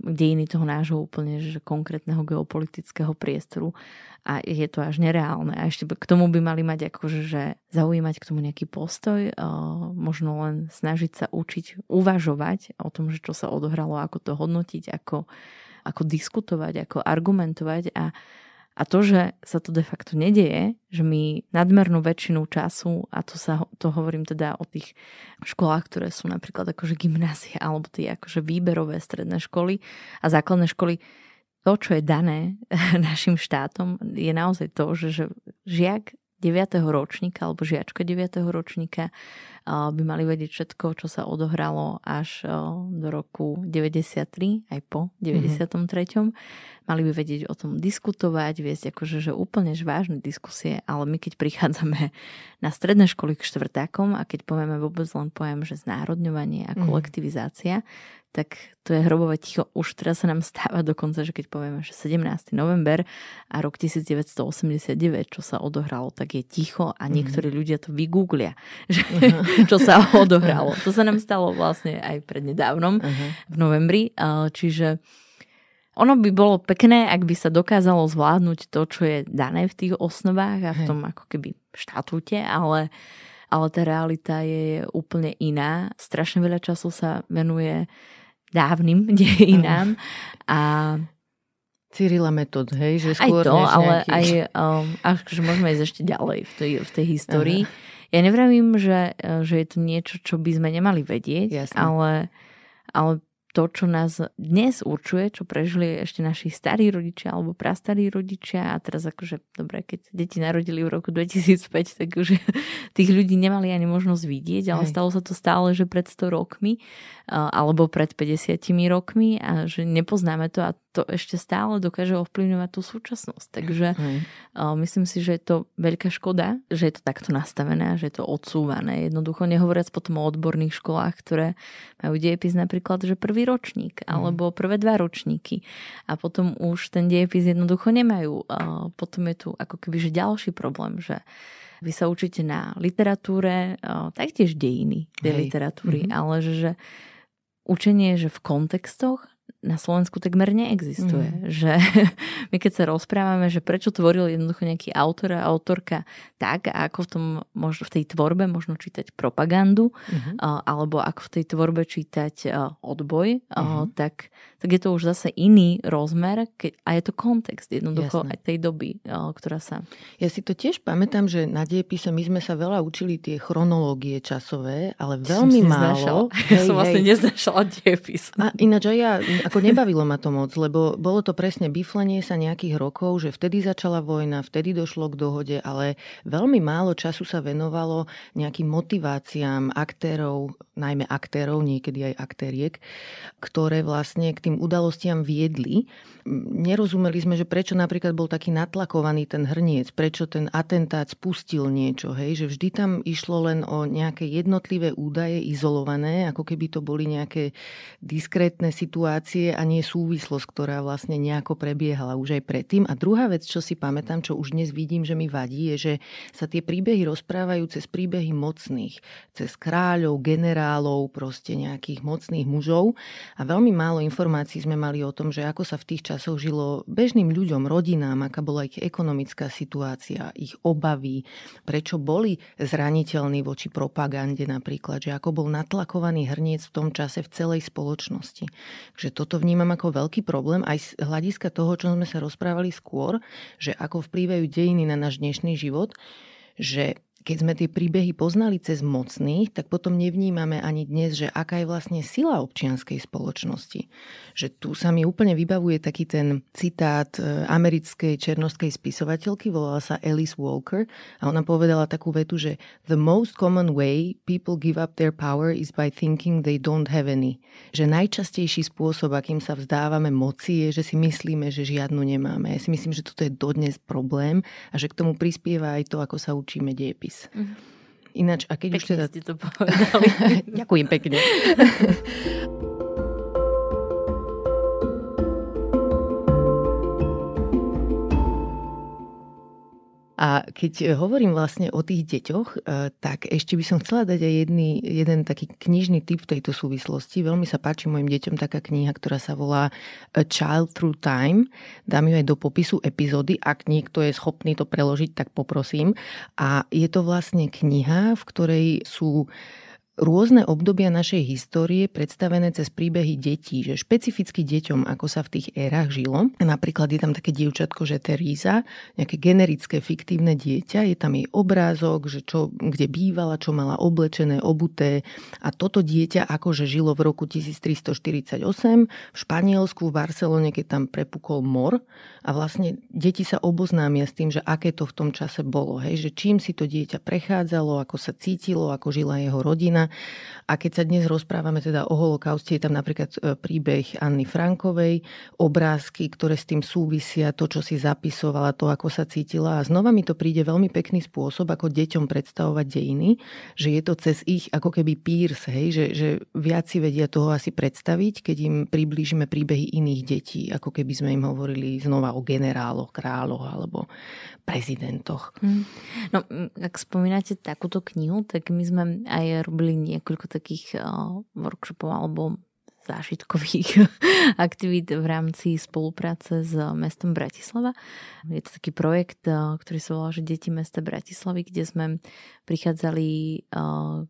dejiny toho nášho úplne, že konkrétneho geopolitického priestoru a je to až nereálne. A ešte k tomu by mali mať akože, že zaujímať k tomu nejaký postoj, možno len snažiť sa učiť, uvažovať o tom, že čo sa odohralo, ako to hodnotiť, ako ako diskutovať, ako argumentovať a, a to, že sa to de facto nedieje, že my nadmernú väčšinu času, a to sa to hovorím teda o tých školách, ktoré sú napríklad akože gymnázie alebo tie akože výberové stredné školy a základné školy, to, čo je dané *laughs* našim štátom, je naozaj to, že, že žiak 9. ročníka alebo žiačka 9. ročníka by mali vedieť všetko, čo sa odohralo až do roku 93, aj po 93. Mm-hmm. Mali by vedieť o tom diskutovať, viesť akože že úplne vážne diskusie, ale my keď prichádzame na stredné školy k štvrtákom a keď povieme vôbec len pojem, že znárodňovanie a mhm. kolektivizácia, mm tak to je hrobové ticho. Už teraz sa nám stáva dokonca, že keď povieme, že 17. november a rok 1989, čo sa odohralo, tak je ticho a mhm. niektorí mm-hmm. ľudia to vygooglia, že, uh-huh. Čo sa *laughs* odohralo. To sa nám stalo vlastne aj prednedávnom uh-huh. v novembri. Čiže ono by bolo pekné, ak by sa dokázalo zvládnuť to, čo je dané v tých osnovách a v tom ako keby štatúte, ale ale tá realita je úplne iná. Strašne veľa času sa venuje dávnym *laughs* dejinám. A Cyrila metód, hej? Že skôr aj to, ale nejaký... aj, um, akože môžeme ísť ešte ďalej v tej, v tej histórii. Aha. Ja nevravím, že, že je to niečo, čo by sme nemali vedieť, ale, ale to, čo nás dnes určuje, čo prežili ešte naši starí rodičia alebo prastarí rodičia a teraz akože, dobre, keď deti narodili v roku 2005, tak už *laughs* tých ľudí nemali ani možnosť vidieť, ale Hej. stalo sa to stále, že pred 100 rokmi alebo pred 50 rokmi a že nepoznáme to a to ešte stále dokáže ovplyvňovať tú súčasnosť. Takže mm. myslím si, že je to veľká škoda, že je to takto nastavené, že je to odsúvané. Jednoducho nehovoriac potom o odborných školách, ktoré majú dejepis napríklad, že prvý ročník mm. alebo prvé dva ročníky a potom už ten dejepis jednoducho nemajú. Potom je tu ako keby že ďalší problém, že vy sa učíte na literatúre, taktiež dejiny tej literatúry, mm-hmm. ale že, že učenie, že v kontextoch na Slovensku takmer neexistuje. Mm. Že *laughs* my keď sa rozprávame, že prečo tvoril jednoducho nejaký autor a autorka tak, a ako v, tom, možno v tej tvorbe možno čítať propagandu, mm-hmm. alebo ako v tej tvorbe čítať odboj, mm-hmm. tak, tak je to už zase iný rozmer keď, a je to kontext jednoducho Jasné. aj tej doby, ktorá sa... Ja si to tiež pamätám, že na diepise my sme sa veľa učili tie chronológie časové, ale veľmi málo. *laughs* Ja som vlastne neznášala diepis. A ináč aj ja ako nebavilo ma to moc, lebo bolo to presne biflenie sa nejakých rokov, že vtedy začala vojna, vtedy došlo k dohode, ale veľmi málo času sa venovalo nejakým motiváciám aktérov, najmä aktérov, niekedy aj aktériek, ktoré vlastne k tým udalostiam viedli. Nerozumeli sme, že prečo napríklad bol taký natlakovaný ten hrniec, prečo ten atentát spustil niečo, hej, že vždy tam išlo len o nejaké jednotlivé údaje izolované, ako keby to boli nejaké diskrétne situácie, a nie súvislosť, ktorá vlastne nejako prebiehala už aj predtým. A druhá vec, čo si pamätám, čo už dnes vidím, že mi vadí, je, že sa tie príbehy rozprávajú cez príbehy mocných, cez kráľov, generálov, proste nejakých mocných mužov. A veľmi málo informácií sme mali o tom, že ako sa v tých časoch žilo bežným ľuďom, rodinám, aká bola ich ekonomická situácia, ich obavy, prečo boli zraniteľní voči propagande napríklad, že ako bol natlakovaný hrniec v tom čase v celej spoločnosti. Že toto to vnímam ako veľký problém aj z hľadiska toho, čo sme sa rozprávali skôr, že ako vplývajú dejiny na náš dnešný život, že keď sme tie príbehy poznali cez mocných, tak potom nevnímame ani dnes, že aká je vlastne sila občianskej spoločnosti. Že tu sa mi úplne vybavuje taký ten citát e, americkej černoskej spisovateľky, volala sa Alice Walker a ona povedala takú vetu, že the most common way people give up their power is by thinking they don't have any. Že najčastejší spôsob, akým sa vzdávame moci, je, že si myslíme, že žiadnu nemáme. Ja si myslím, že toto je dodnes problém a že k tomu prispieva aj to, ako sa učíme diepis dejepis. Mm-hmm. Ináč, a keď pekne už teda... ste to povedali. *laughs* Ďakujem pekne. *laughs* A keď hovorím vlastne o tých deťoch, e, tak ešte by som chcela dať aj jedný, jeden taký knižný typ v tejto súvislosti. Veľmi sa páči mojim deťom taká kniha, ktorá sa volá A Child Through Time. Dám ju aj do popisu epizódy. Ak niekto je schopný to preložiť, tak poprosím. A je to vlastne kniha, v ktorej sú rôzne obdobia našej histórie predstavené cez príbehy detí, že špecificky deťom, ako sa v tých érach žilo. Napríklad je tam také dievčatko, že Teríza, nejaké generické fiktívne dieťa, je tam jej obrázok, že čo, kde bývala, čo mala oblečené, obuté. A toto dieťa akože žilo v roku 1348 v Španielsku, v Barcelone, keď tam prepukol mor. A vlastne deti sa oboznámia s tým, že aké to v tom čase bolo, hej, že čím si to dieťa prechádzalo, ako sa cítilo, ako žila jeho rodina a keď sa dnes rozprávame teda o holokauste, je tam napríklad e, príbeh Anny Frankovej, obrázky, ktoré s tým súvisia, to, čo si zapisovala, to, ako sa cítila. A znova mi to príde veľmi pekný spôsob, ako deťom predstavovať dejiny, že je to cez ich ako keby pírs, hej, že, že viac si vedia toho asi predstaviť, keď im priblížime príbehy iných detí, ako keby sme im hovorili znova o generáloch, kráľoch alebo prezidentoch. Hmm. No, ak spomínate takúto knihu, tak my sme aj robili niekoľko takých uh, workshopov alebo zážitkových *laughs* aktivít v rámci spolupráce s mestom Bratislava. Je to taký projekt, ktorý sa volá, že Deti mesta Bratislavy, kde sme prichádzali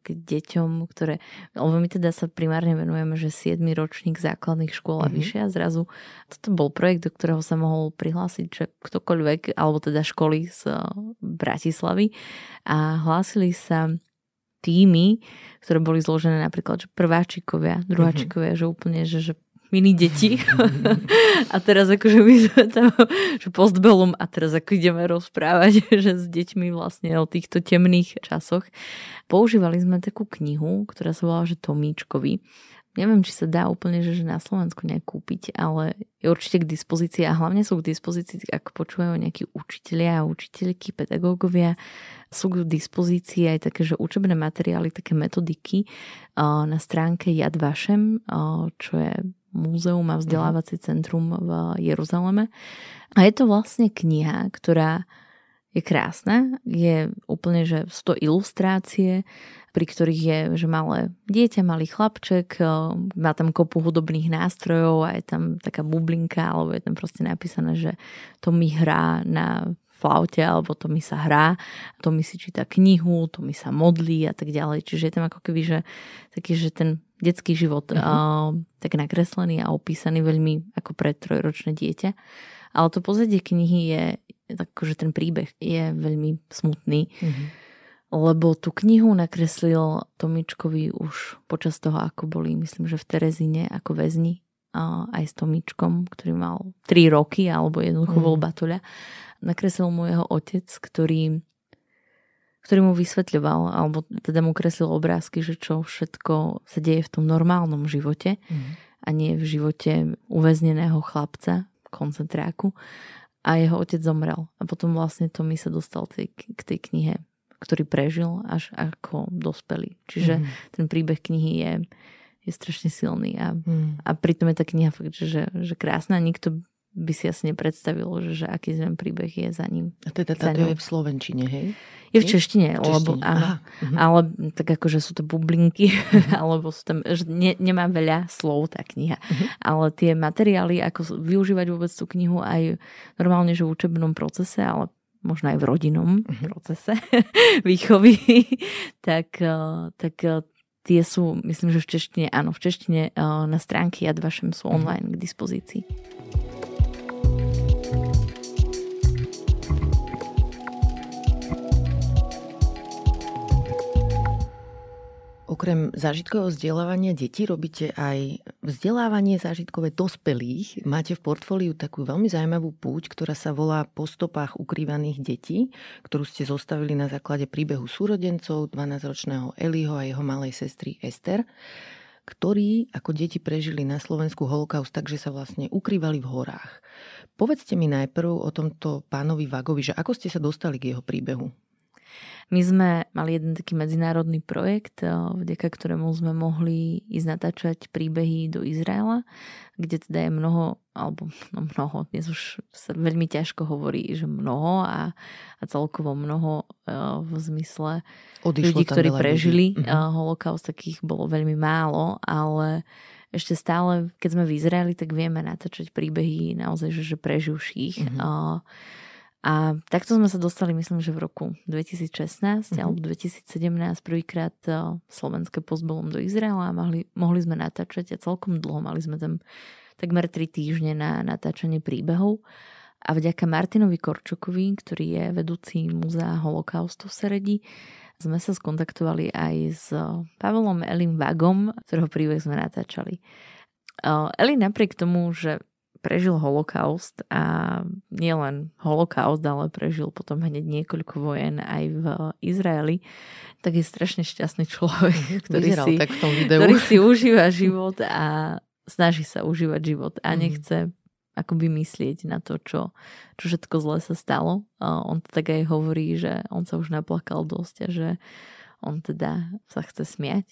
k deťom, ktoré, lebo my teda sa primárne venujeme, že 7. ročník základných škôl a mm-hmm. zrazu toto bol projekt, do ktorého sa mohol prihlásiť, že ktokoľvek, alebo teda školy z Bratislavy a hlásili sa týmy, ktoré boli zložené napríklad že prváčikovia, druháčikovia, mm-hmm. že úplne, že, že mini deti. *laughs* a teraz akože my sme tam, že postbelum a teraz ako ideme rozprávať, *laughs* že s deťmi vlastne o týchto temných časoch. Používali sme takú knihu, ktorá sa volá, že Tomíčkovi neviem, či sa dá úplne, že, na Slovensku nejak kúpiť, ale je určite k dispozícii a hlavne sú k dispozícii, ak počúvajú nejakí učitelia a učiteľky, pedagógovia, sú k dispozícii aj také, že učebné materiály, také metodiky na stránke Yad Vashem, čo je múzeum a vzdelávací centrum v Jeruzaleme. A je to vlastne kniha, ktorá je krásna, je úplne, že sú to ilustrácie, pri ktorých je, že malé dieťa, malý chlapček, eh, má tam kopu hudobných nástrojov a je tam taká bublinka, alebo je tam proste napísané, že to mi hrá na flaute, alebo to mi sa hrá, to mi si číta knihu, to mi sa modlí a tak ďalej. Čiže je tam ako keby, že taký, že ten detský život uh-huh. uh, tak nakreslený a opísaný veľmi ako pre trojročné dieťa. Ale to pozadie knihy je, takže ten príbeh je veľmi smutný. Uh-huh lebo tú knihu nakreslil Tomičkovi už počas toho, ako boli, myslím, že v Terezine ako väzni aj s Tomičkom, ktorý mal 3 roky alebo jednoducho bol mhm. batuľa. Nakreslil mu jeho otec, ktorý, ktorý mu vysvetľoval, alebo teda mu kreslil obrázky, že čo všetko sa deje v tom normálnom živote mm. a nie v živote uväzneného chlapca v koncentráku. A jeho otec zomrel. A potom vlastne to mi sa dostal tej, k tej knihe ktorý prežil až ako dospelý. Čiže mm. ten príbeh knihy je, je strašne silný a, mm. a pritom je tá kniha fakt, že, že krásna. Nikto by si asi nepredstavil, že, že aký ten príbeh je za ním. A teda táto je v Slovenčine, hej? Je v češtine, češtine. Lebo, aha, mhm. ale tak akože sú to bublinky, mhm. *laughs* alebo sú tam, že ne, nemá veľa slov tá kniha. Uh-huh. Ale tie materiály, ako využívať vôbec tú knihu aj normálne, že v učebnom procese, ale možno aj v rodinnom uh-huh. procese *laughs* výchovy, tak, eh, tak eh, tie sú, myslím, že v češtine, áno, v češtine eh, na stránke Jad Vašem sú mhm. online k dispozícii. Okrem zážitkového vzdelávania detí robíte aj vzdelávanie zážitkové dospelých. Máte v portfóliu takú veľmi zaujímavú púť, ktorá sa volá Po stopách ukrývaných detí, ktorú ste zostavili na základe príbehu súrodencov 12-ročného Eliho a jeho malej sestry Ester ktorí ako deti prežili na Slovensku holokaust takže sa vlastne ukrývali v horách. Povedzte mi najprv o tomto pánovi Vagovi, že ako ste sa dostali k jeho príbehu? My sme mali jeden taký medzinárodný projekt, eh, vďaka ktorému sme mohli ísť natáčať príbehy do Izraela, kde teda je mnoho, alebo no mnoho, dnes už sa veľmi ťažko hovorí, že mnoho a, a celkovo mnoho uh, v zmysle Odišlo ľudí, ktorí prežili ľudí. Uh, holokaust, takých bolo veľmi málo, ale ešte stále, keď sme v Izraeli, tak vieme natáčať príbehy naozaj, že, že preživších. Mm-hmm. A takto sme sa dostali, myslím, že v roku 2016 mm-hmm. alebo 2017 prvýkrát eh, slovenské pozbolom do Izraela a mohli, mohli sme natáčať a celkom dlho mali sme tam takmer 3 týždne na natáčanie príbehov. A vďaka Martinovi Korčokovi, ktorý je vedúci Múzea holokaustu v Seredi, sme sa skontaktovali aj s Pavlom Elim Vagom, ktorého príbeh sme natáčali. Eh, Eli napriek tomu, že prežil holokaust a nielen holokaust, ale prežil potom hneď niekoľko vojen aj v Izraeli, tak je strašne šťastný človek, mhm, ktorý, si, tak v tom videu. ktorý si *laughs* užíva život a snaží sa užívať život a mhm. nechce akoby myslieť na to, čo, čo všetko zle sa stalo. A on to tak aj hovorí, že on sa už naplakal dosť a že on teda sa chce smiať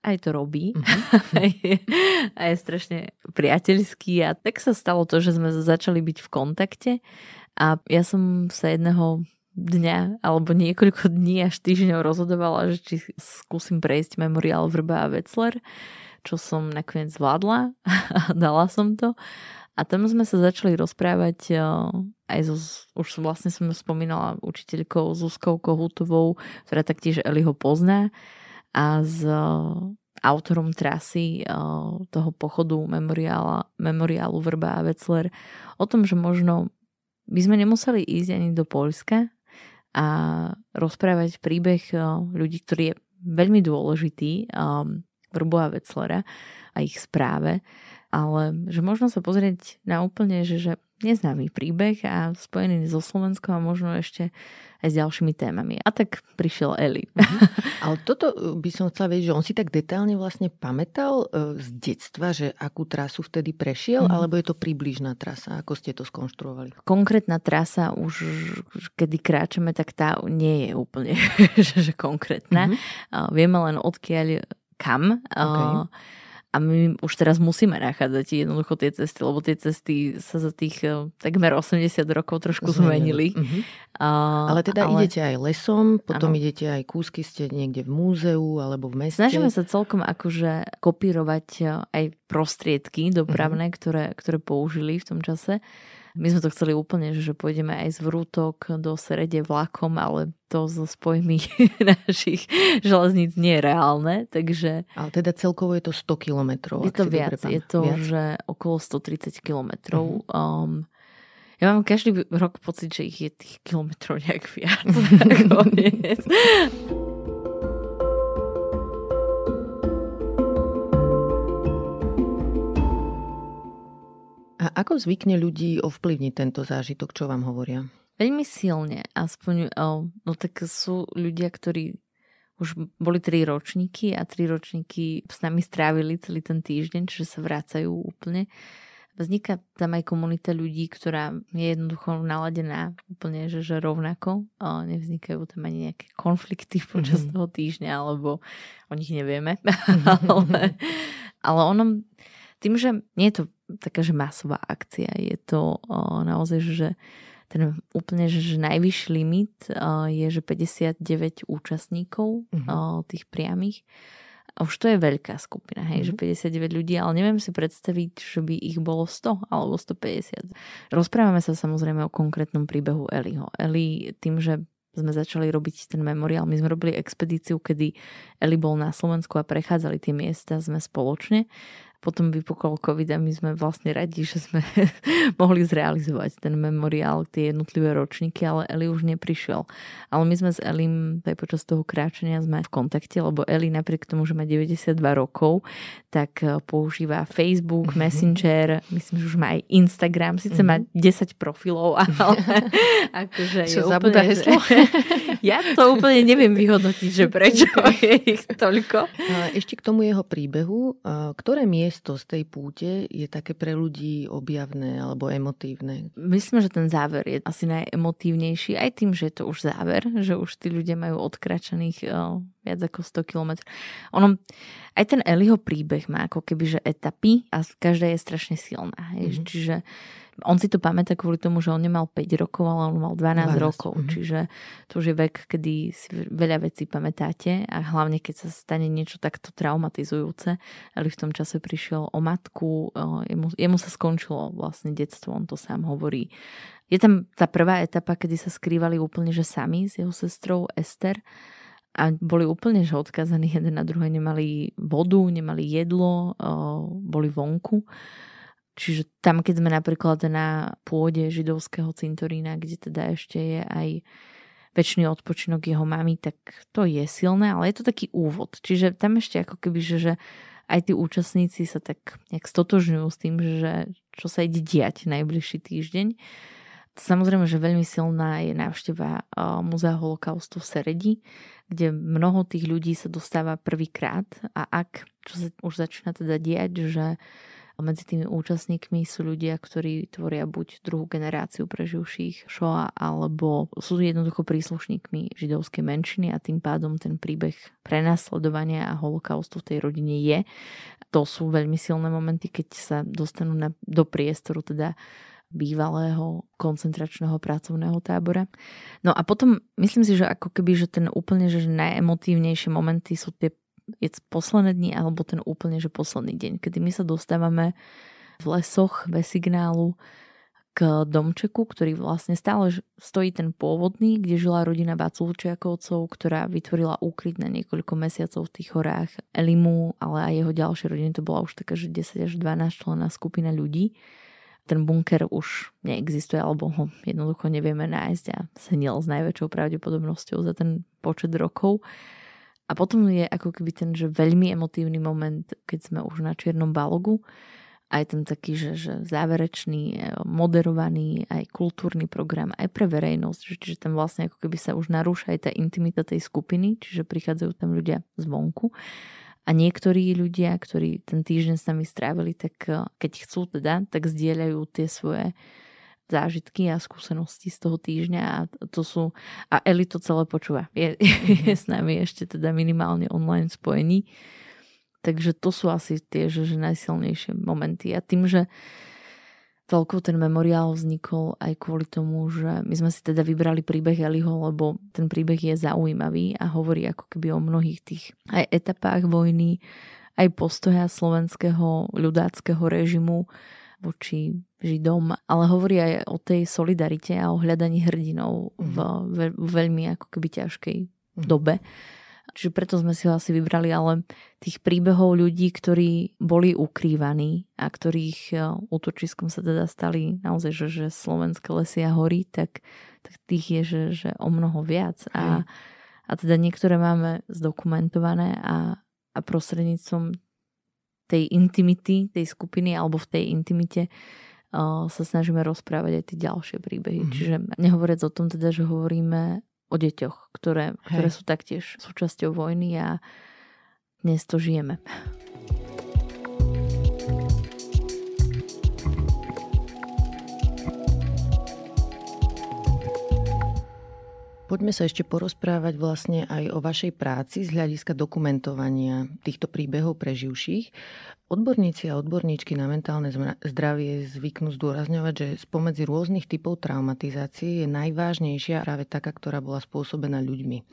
aj to robí mm-hmm. *laughs* a je strašne priateľský a tak sa stalo to, že sme začali byť v kontakte a ja som sa jedného dňa alebo niekoľko dní až týždňov rozhodovala, že či skúsim prejsť memoriál Vrba a Vecler, čo som nakoniec zvládla *laughs* a dala som to. A tam sme sa začali rozprávať eh, aj so, už vlastne som spomínala učiteľkou Zuzkou Kohutovou, ktorá taktiež Eliho pozná a s e, autorom trasy e, toho pochodu memoriála, memoriálu Vrba a Vecler o tom, že možno by sme nemuseli ísť ani do Polska a rozprávať príbeh e, ľudí, ktorý je veľmi dôležitý, Vrbu a Veclera a ich správe, ale že možno sa pozrieť na úplne, že, že neznámy príbeh a spojený so Slovenskom a možno ešte aj s ďalšími témami. A tak prišiel Eli. Mhm. Ale toto e, by som chcela vedieť, že on si tak detálne vlastne pamätal e, z detstva, že akú trasu vtedy prešiel, mm. alebo je to približná trasa? Ako ste to skonštruovali? Konkrétna trasa už, kedy kráčame, tak tá nie je úplne *laughs* že, že konkrétna. Mm-hmm. Vieme len odkiaľ kam. Okay. A my už teraz musíme nachádzať jednoducho tie cesty, lebo tie cesty sa za tých uh, takmer 80 rokov trošku zmenili. Uh-huh. Uh, ale teda ale... idete aj lesom, potom ano. idete aj kúsky, ste niekde v múzeu alebo v meste. Snažíme sa celkom akože kopírovať aj prostriedky dopravné, uh-huh. ktoré, ktoré použili v tom čase. My sme to chceli úplne, že pôjdeme aj z Vrútok do Serede vlakom, ale to zo spojmi *laughs* našich železníc nie je reálne, takže... Ale teda celkovo je to 100 kilometrov. Je to viac, je to viac? že okolo 130 kilometrov. Uh-huh. Um, ja mám každý rok pocit, že ich je tých kilometrov nejak viac. *laughs* *laughs* ako zvykne ľudí ovplyvniť tento zážitok, čo vám hovoria? Veľmi silne, aspoň, no tak sú ľudia, ktorí už boli tri ročníky a tri ročníky s nami strávili celý ten týždeň, čiže sa vracajú úplne. Vzniká tam aj komunita ľudí, ktorá je jednoducho naladená úplne, že, že rovnako. O, nevznikajú tam ani nejaké konflikty *laughs* počas mm-hmm. toho týždňa, alebo o nich nevieme. *laughs* *laughs* ale, ale ono, tým, že nie je to taká, že masová akcia. Je to uh, naozaj, že ten úplne, že, najvyšší limit uh, je, že 59 účastníkov uh-huh. uh, tých priamých. A už to je veľká skupina, hej, uh-huh. že 59 ľudí, ale neviem si predstaviť, že by ich bolo 100 alebo 150. Rozprávame sa samozrejme o konkrétnom príbehu Eliho. Eli tým, že sme začali robiť ten memoriál. My sme robili expedíciu, kedy Eli bol na Slovensku a prechádzali tie miesta sme spoločne potom vypukol COVID a my sme vlastne radi, že sme *laughs* mohli zrealizovať ten memoriál, tie jednotlivé ročníky, ale Eli už neprišiel. Ale my sme s Elim aj počas toho kráčania sme v kontakte, lebo Eli napriek tomu, že má 92 rokov, tak e, používa Facebook, mm-hmm. Messenger, myslím, že už má aj Instagram, síce mm-hmm. má 10 profilov, *laughs* ale *laughs* akože je úplne, heslo? ja to úplne neviem vyhodnotiť, že prečo je ich toľko. Ešte k tomu jeho príbehu, ktoré miesto miesto z tej púte je také pre ľudí objavné alebo emotívne? Myslím, že ten záver je asi najemotívnejší, aj tým, že je to už záver, že už tí ľudia majú odkračených uh, viac ako 100 km. Ono, aj ten Eliho príbeh má ako keby, že etapy a každá je strašne silná. Mm-hmm. Čiže on si to pamätá kvôli tomu, že on nemal 5 rokov, ale on mal 12, 12. rokov. Mm-hmm. Čiže to už je vek, kedy si veľa vecí pamätáte a hlavne keď sa stane niečo takto traumatizujúce. Ale v tom čase prišiel o matku, jemu, jemu sa skončilo vlastne detstvo, on to sám hovorí. Je tam tá prvá etapa, kedy sa skrývali úplne že sami s jeho sestrou Ester a boli úplne že odkazaní jeden na druhé, nemali vodu, nemali jedlo, boli vonku. Čiže tam, keď sme napríklad na pôde židovského cintorína, kde teda ešte je aj väčší odpočinok jeho mamy, tak to je silné, ale je to taký úvod. Čiže tam ešte ako keby, že, že aj tí účastníci sa tak nejak stotožňujú s tým, že čo sa ide diať najbližší týždeň. Samozrejme, že veľmi silná je návšteva Múzea holokaustu v Seredi, kde mnoho tých ľudí sa dostáva prvýkrát a ak, čo sa už začína teda diať, že medzi tými účastníkmi sú ľudia, ktorí tvoria buď druhú generáciu preživších Shoah, alebo sú jednoducho príslušníkmi židovskej menšiny a tým pádom ten príbeh prenasledovania a holokaustu v tej rodine je. To sú veľmi silné momenty, keď sa dostanú na, do priestoru teda bývalého koncentračného pracovného tábora. No a potom myslím si, že ako keby, že ten úplne že najemotívnejšie momenty sú tie je posledné dni alebo ten úplne, že posledný deň, kedy my sa dostávame v lesoch bez signálu k domčeku, ktorý vlastne stále stojí ten pôvodný, kde žila rodina Vaculčiakovcov, ktorá vytvorila úkryt na niekoľko mesiacov v tých horách Elimu, ale aj jeho ďalšie rodiny, to bola už taká, že 10 až 12 člená skupina ľudí. Ten bunker už neexistuje, alebo ho jednoducho nevieme nájsť a senil s najväčšou pravdepodobnosťou za ten počet rokov. A potom je ako keby ten, že veľmi emotívny moment, keď sme už na Čiernom balogu aj ten taký, že, že záverečný, e, moderovaný, aj kultúrny program, aj pre verejnosť, že, čiže tam vlastne ako keby sa už narúša aj tá intimita tej skupiny, čiže prichádzajú tam ľudia zvonku. A niektorí ľudia, ktorí ten týždeň s nami strávili, tak e, keď chcú teda, tak zdieľajú tie svoje zážitky a skúsenosti z toho týždňa a to sú, a Eli to celé počúva. Je, je s nami ešte teda minimálne online spojení Takže to sú asi tie že, že najsilnejšie momenty. A tým, že celkovo ten memoriál vznikol aj kvôli tomu, že my sme si teda vybrali príbeh Eliho, lebo ten príbeh je zaujímavý a hovorí ako keby o mnohých tých aj etapách vojny, aj postoja slovenského ľudáckého režimu voči Židom, ale hovorí aj o tej solidarite a o hľadaní hrdinov v, mhm. v veľmi ako keby ťažkej mhm. dobe. Čiže preto sme si ho asi vybrali, ale tých príbehov ľudí, ktorí boli ukrývaní a ktorých e, útočiskom sa teda stali naozaj, že, že slovenské lesy a hory, tak, tak tých je, že, že o mnoho viac. A, a teda niektoré máme zdokumentované a, a prostredníctvom tej intimity, tej skupiny alebo v tej intimite uh, sa snažíme rozprávať aj tie ďalšie príbehy. Mm-hmm. Čiže nehovoriac o tom teda, že hovoríme o deťoch, ktoré, ktoré sú taktiež súčasťou vojny a dnes to žijeme. Poďme sa ešte porozprávať vlastne aj o vašej práci z hľadiska dokumentovania týchto príbehov preživších. Odborníci a odborníčky na mentálne zdravie zvyknú zdôrazňovať, že spomedzi rôznych typov traumatizácie je najvážnejšia práve taká, ktorá bola spôsobená ľuďmi.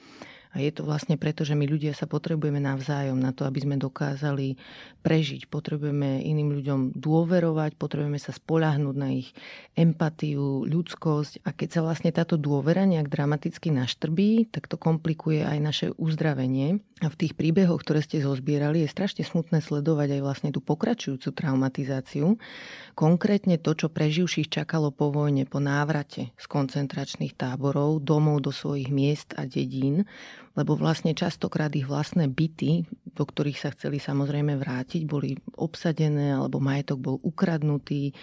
A je to vlastne preto, že my ľudia sa potrebujeme navzájom na to, aby sme dokázali prežiť. Potrebujeme iným ľuďom dôverovať, potrebujeme sa spolahnúť na ich empatiu, ľudskosť a keď sa vlastne táto dôvera nejak dramaticky naštrbí, tak to komplikuje aj naše uzdravenie. A v tých príbehoch, ktoré ste zozbierali, je strašne smutné sledovať aj vlastne tú pokračujúcu traumatizáciu. Konkrétne to, čo preživších čakalo po vojne, po návrate z koncentračných táborov, domov do svojich miest a dedín, lebo vlastne častokrát ich vlastné byty, do ktorých sa chceli samozrejme vrátiť, boli obsadené alebo majetok bol ukradnutý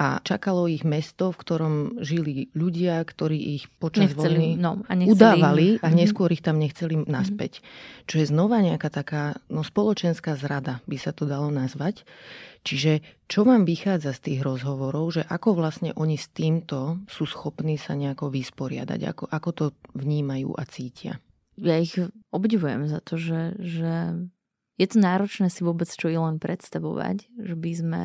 a čakalo ich mesto, v ktorom žili ľudia, ktorí ich počas nechceli, vojny no, a nechceli, udávali a mhm. neskôr ich tam nechceli naspäť. Mm-hmm. Čo je znova nejaká taká no, spoločenská zrada, by sa to dalo nazvať. Čiže čo vám vychádza z tých rozhovorov, že ako vlastne oni s týmto sú schopní sa nejako vysporiadať, ako, ako to vnímajú a cítia? Ja ich obdivujem za to, že, že je to náročné si vôbec čo i len predstavovať, že by sme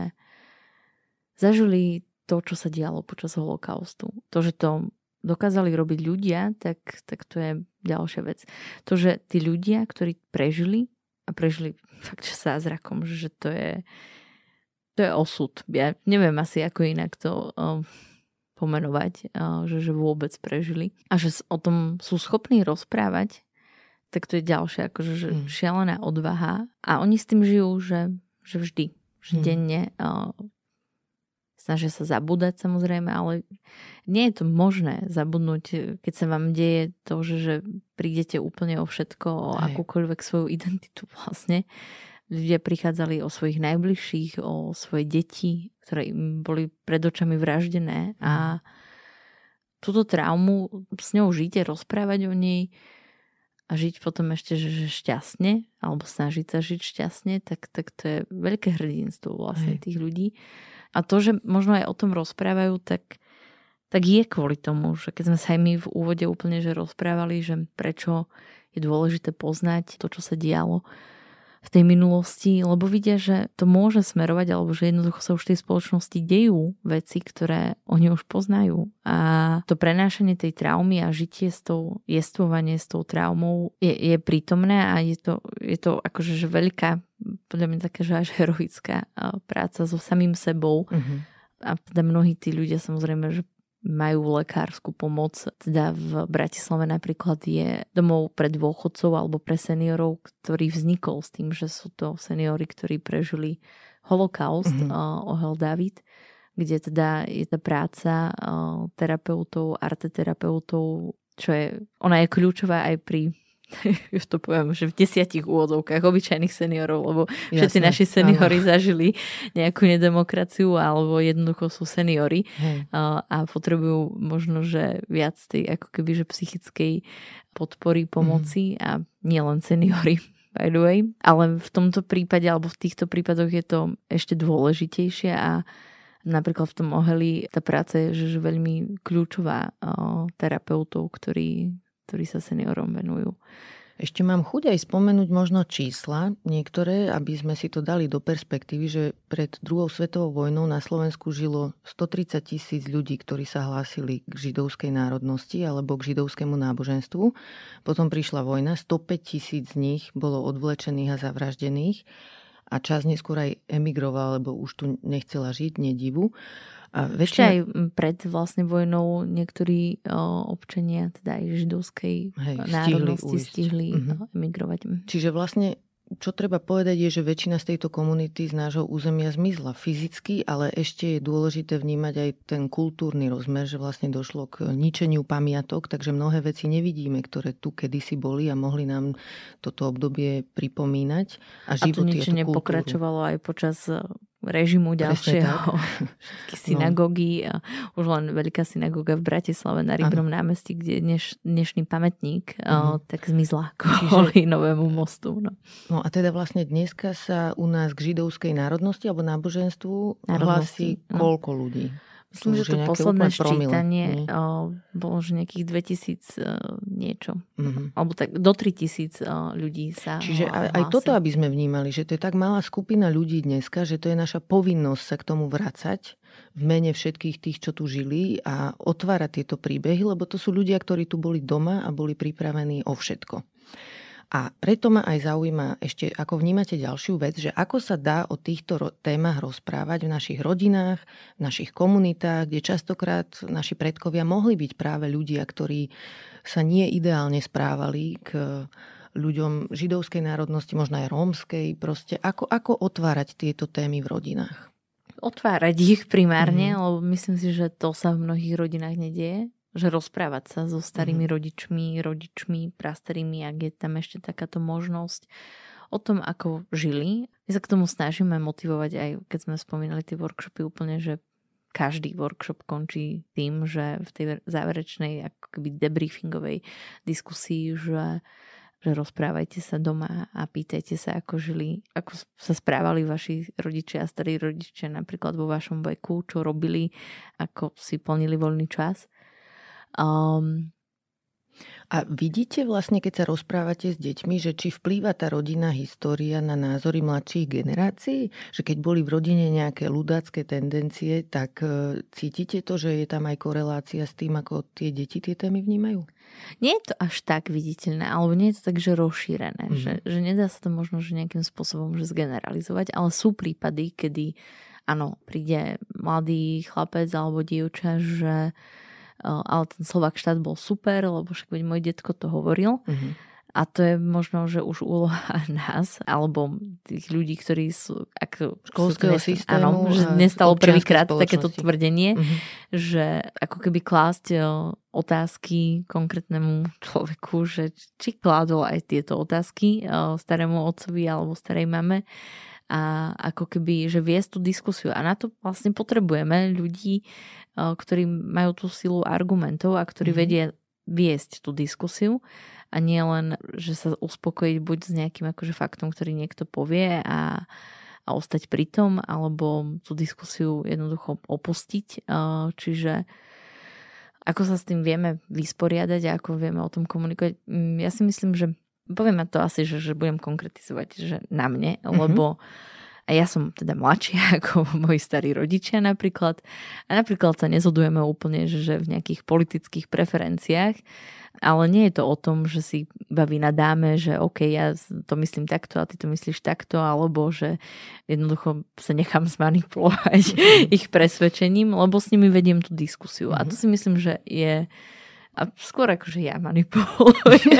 zažili to, čo sa dialo počas holokaustu. To, že to dokázali robiť ľudia, tak, tak to je ďalšia vec. To, že tí ľudia, ktorí prežili a prežili fakt, že zázrakom, že to je to je osud. Ja neviem asi, ako inak to um, pomenovať, že, že vôbec prežili. A že o tom sú schopní rozprávať tak to je ďalšia akože že mm. šialená odvaha. A oni s tým žijú, že, že vždy, že mm. denne uh, snažia sa zabúdať samozrejme, ale nie je to možné zabudnúť, keď sa vám deje to, že, že prídete úplne o všetko, o Hej. akúkoľvek svoju identitu vlastne. Ľudia prichádzali o svojich najbližších, o svoje deti, ktoré im boli pred očami vraždené a mm. túto traumu s ňou žite, rozprávať o nej, a žiť potom ešte že, že šťastne, alebo snažiť sa žiť šťastne, tak, tak to je veľké hrdinstvo vlastne Hej. tých ľudí. A to, že možno aj o tom rozprávajú, tak, tak je kvôli tomu, že keď sme sa aj my v úvode úplne že rozprávali, že prečo je dôležité poznať to, čo sa dialo, v tej minulosti, lebo vidia, že to môže smerovať, alebo že jednoducho sa už v tej spoločnosti dejú veci, ktoré oni už poznajú. A to prenášanie tej traumy a žitie s tou, jestvovanie s tou traumou je, je prítomné a je to, je to akože že veľká, podľa mňa taká, že až heroická práca so samým sebou. Uh-huh. A teda mnohí tí ľudia samozrejme, že majú lekárskú pomoc. Teda v Bratislave napríklad je domov pre dôchodcov alebo pre seniorov, ktorý vznikol s tým, že sú to seniory, ktorí prežili holokaust, mm-hmm. uh, Ohel David, kde teda je tá práca uh, terapeutov, arteterapeutov, čo je, ona je kľúčová aj pri *laughs* už to poviem, že v desiatich úvodovkách obyčajných seniorov, lebo všetci Jasne, naši seniory áno. zažili nejakú nedemokraciu alebo jednoducho sú seniory a, a potrebujú možno, že viac tej ako keby, že psychickej podpory, pomoci mm. a nielen seniory *laughs* by the way. Ale v tomto prípade alebo v týchto prípadoch je to ešte dôležitejšie a napríklad v tom oheli tá práca je že, že veľmi kľúčová o, terapeutov, ktorí, ktorí sa seniorom venujú. Ešte mám chuť aj spomenúť možno čísla niektoré, aby sme si to dali do perspektívy, že pred druhou svetovou vojnou na Slovensku žilo 130 tisíc ľudí, ktorí sa hlásili k židovskej národnosti alebo k židovskému náboženstvu. Potom prišla vojna, 105 tisíc z nich bolo odvlečených a zavraždených a čas neskôr aj emigroval, lebo už tu nechcela žiť, nedivu. A. Ešte aj pred vlastne vojnou niektorí o, občania, teda aj židovskej Hej, národnosti stihli, stihli uh-huh. emigrovať. Čiže vlastne čo treba povedať je, že väčšina z tejto komunity z nášho územia zmizla fyzicky, ale ešte je dôležité vnímať aj ten kultúrny rozmer, že vlastne došlo k ničeniu pamiatok, takže mnohé veci nevidíme, ktoré tu kedysi boli a mohli nám toto obdobie pripomínať. A, a to ničenie pokračovalo aj počas režimu ďalšieho. *laughs* Všetky synagógy. No. Už len veľká synagóga v Bratislave na Rybnom námestí, kde dneš, dnešný pamätník uh-huh. tak zmizla kvôli novému mostu. No. no a teda vlastne dneska sa u nás k židovskej národnosti alebo náboženstvu hlási no. koľko ľudí? Myslím, že to posledné ščítanie bolo že nejakých 2000 uh, niečo. Mm-hmm. Alebo tak do 3000 uh, ľudí sa Čiže aj, aj toto, aby sme vnímali, že to je tak malá skupina ľudí dneska, že to je naša povinnosť sa k tomu vracať v mene všetkých tých, čo tu žili a otvárať tieto príbehy, lebo to sú ľudia, ktorí tu boli doma a boli pripravení o všetko. A preto ma aj zaujíma ešte, ako vnímate ďalšiu vec, že ako sa dá o týchto témach rozprávať v našich rodinách, v našich komunitách, kde častokrát naši predkovia mohli byť práve ľudia, ktorí sa nie ideálne správali k ľuďom židovskej národnosti, možno aj rómskej. Proste ako, ako otvárať tieto témy v rodinách? Otvárať ich primárne, mm. lebo myslím si, že to sa v mnohých rodinách nedieje že rozprávať sa so starými mm-hmm. rodičmi, rodičmi, prastarými, ak je tam ešte takáto možnosť o tom, ako žili. My sa k tomu snažíme motivovať aj, keď sme spomínali tie workshopy úplne, že každý workshop končí tým, že v tej záverečnej akoby debriefingovej diskusii, že, že rozprávajte sa doma a pýtajte sa, ako žili, ako sa správali vaši rodičia a starí rodičia napríklad vo vašom veku, čo robili, ako si plnili voľný čas. Um, a vidíte vlastne, keď sa rozprávate s deťmi, že či vplýva tá rodinná história na názory mladších generácií? Že keď boli v rodine nejaké ľudácké tendencie, tak e, cítite to, že je tam aj korelácia s tým, ako tie deti tie témy vnímajú? Nie je to až tak viditeľné, alebo nie je to tak, že rozšírené. Mm. Že, že nedá sa to možno že nejakým spôsobom že zgeneralizovať, ale sú prípady, kedy áno, príde mladý chlapec alebo dievča, že ale ten Slovak štát bol super, lebo však môj detko to hovoril. Mm-hmm. A to je možno, že už úloha *laughs* nás, alebo tých ľudí, ktorí sú ako, školského systému. Áno, že nestalo prvýkrát takéto tvrdenie, mm-hmm. že ako keby klásť otázky konkrétnemu človeku, že či kládol aj tieto otázky starému otcovi alebo starej mame a ako keby, že viesť tú diskusiu. A na to vlastne potrebujeme ľudí, ktorí majú tú silu argumentov a ktorí mm-hmm. vedia viesť tú diskusiu a nie len, že sa uspokojiť buď s nejakým akože faktom, ktorý niekto povie a, a ostať pri tom, alebo tú diskusiu jednoducho opustiť. Čiže ako sa s tým vieme vysporiadať a ako vieme o tom komunikovať. Mm, ja si myslím, že poviem to asi, že, že budem konkretizovať, že na mne, mm-hmm. lebo a ja som teda mladšia *laughs* ako moji starí rodičia napríklad. A napríklad sa nezhodujeme úplne, že, že v nejakých politických preferenciách, ale nie je to o tom, že si iba vynadáme, že OK, ja to myslím takto a ty to myslíš takto, alebo že jednoducho sa nechám zmanipulovať mm-hmm. *laughs* ich presvedčením, lebo s nimi vediem tú diskusiu. Mm-hmm. A to mhm. si myslím, že je A skôr akože ja manipulujem. *laughs*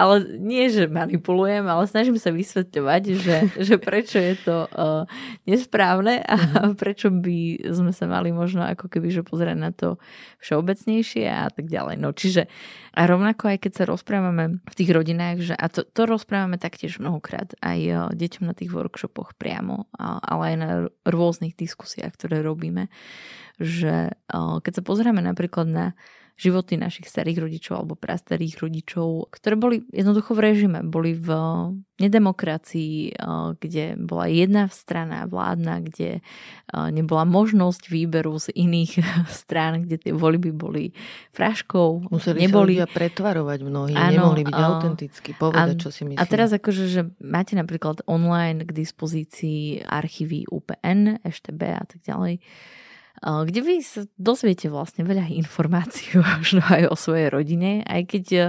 ale nie, že manipulujem, ale snažím sa vysvetľovať, že, že prečo je to uh, nesprávne a mhm. prečo by sme sa mali možno ako keby že pozerať na to všeobecnejšie a tak ďalej. No čiže a rovnako aj keď sa rozprávame v tých rodinách, že, a to, to rozprávame taktiež mnohokrát aj uh, deťom na tých workshopoch priamo, ale aj na rôznych diskusiách, ktoré robíme, že keď sa pozrieme napríklad na životy našich starých rodičov alebo prastarých rodičov, ktoré boli jednoducho v režime, boli v nedemokracii, kde bola jedna strana vládna, kde nebola možnosť výberu z iných *laughs* strán, kde tie voľby boli fraškou. Museli neboli... sa ľudia pretvarovať mnohí, ano, nemohli byť autenticky, povedať, a, čo si myslí. A teraz akože, že máte napríklad online k dispozícii archívy UPN, EŠTB a tak ďalej, kde vy sa dozviete vlastne veľa informácií *laughs* možno aj o svojej rodine, aj keď e,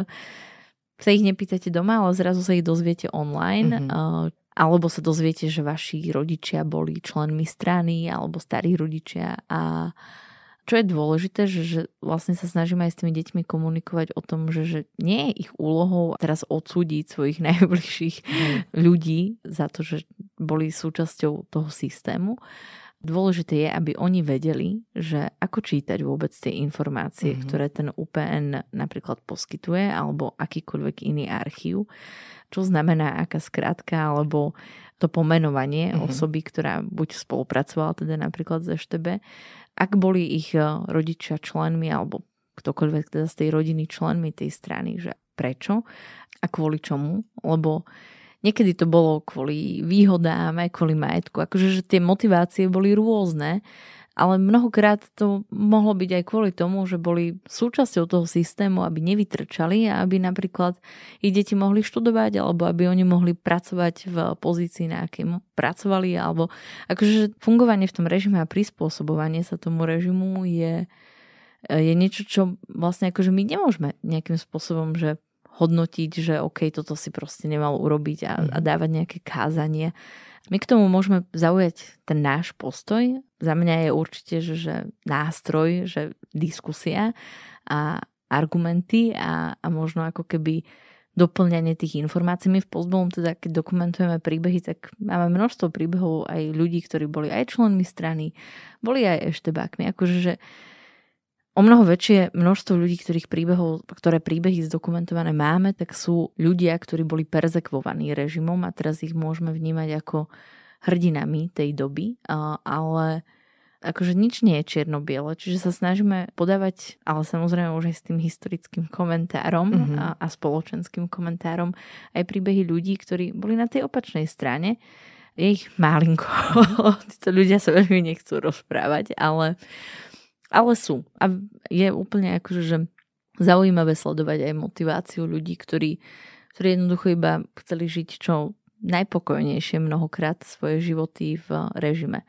sa ich nepýtate doma, ale zrazu sa ich dozviete online, mm-hmm. alebo sa dozviete, že vaši rodičia boli členmi strany alebo starí rodičia a čo je dôležité, že, že vlastne sa snažíme aj s tými deťmi komunikovať o tom, že, že nie je ich úlohou teraz odsúdiť svojich *laughs* najbližších mm. ľudí za to, že boli súčasťou toho systému, Dôležité je, aby oni vedeli, že ako čítať vôbec tie informácie, mm-hmm. ktoré ten UPN napríklad poskytuje, alebo akýkoľvek iný archív, čo znamená aká skratka, alebo to pomenovanie mm-hmm. osoby, ktorá buď spolupracovala teda napríklad z EŠTB, ak boli ich e, rodičia členmi, alebo ktokoľvek teda z tej rodiny členmi tej strany, že prečo a kvôli čomu, lebo Niekedy to bolo kvôli výhodám, aj kvôli majetku. Akože že tie motivácie boli rôzne, ale mnohokrát to mohlo byť aj kvôli tomu, že boli súčasťou toho systému, aby nevytrčali a aby napríklad ich deti mohli študovať alebo aby oni mohli pracovať v pozícii, na akým pracovali alebo akože fungovanie v tom režime a prispôsobovanie sa tomu režimu je, je niečo, čo vlastne akože my nemôžeme nejakým spôsobom, že hodnotiť, že OK, toto si proste nemal urobiť a, a mhm. dávať nejaké kázanie. My k tomu môžeme zaujať ten náš postoj. Za mňa je určite, že, že nástroj, že diskusia a argumenty a, a možno ako keby doplňanie tých informácií. My v Postbolom teda, keď dokumentujeme príbehy, tak máme množstvo príbehov aj ľudí, ktorí boli aj členmi strany, boli aj eštebákmi. Akože, že o mnoho väčšie množstvo ľudí, ktorých príbehov, ktoré príbehy zdokumentované máme, tak sú ľudia, ktorí boli perzekvovaní režimom a teraz ich môžeme vnímať ako hrdinami tej doby, ale akože nič nie je čierno-biele, čiže sa snažíme podávať, ale samozrejme už aj s tým historickým komentárom mm-hmm. a, a spoločenským komentárom aj príbehy ľudí, ktorí boli na tej opačnej strane. Je ich málinko. *laughs* Títo ľudia sa veľmi nechcú rozprávať, ale ale sú. A je úplne akože, že zaujímavé sledovať aj motiváciu ľudí, ktorí, ktorí jednoducho iba chceli žiť čo najpokojnejšie mnohokrát svoje životy v režime.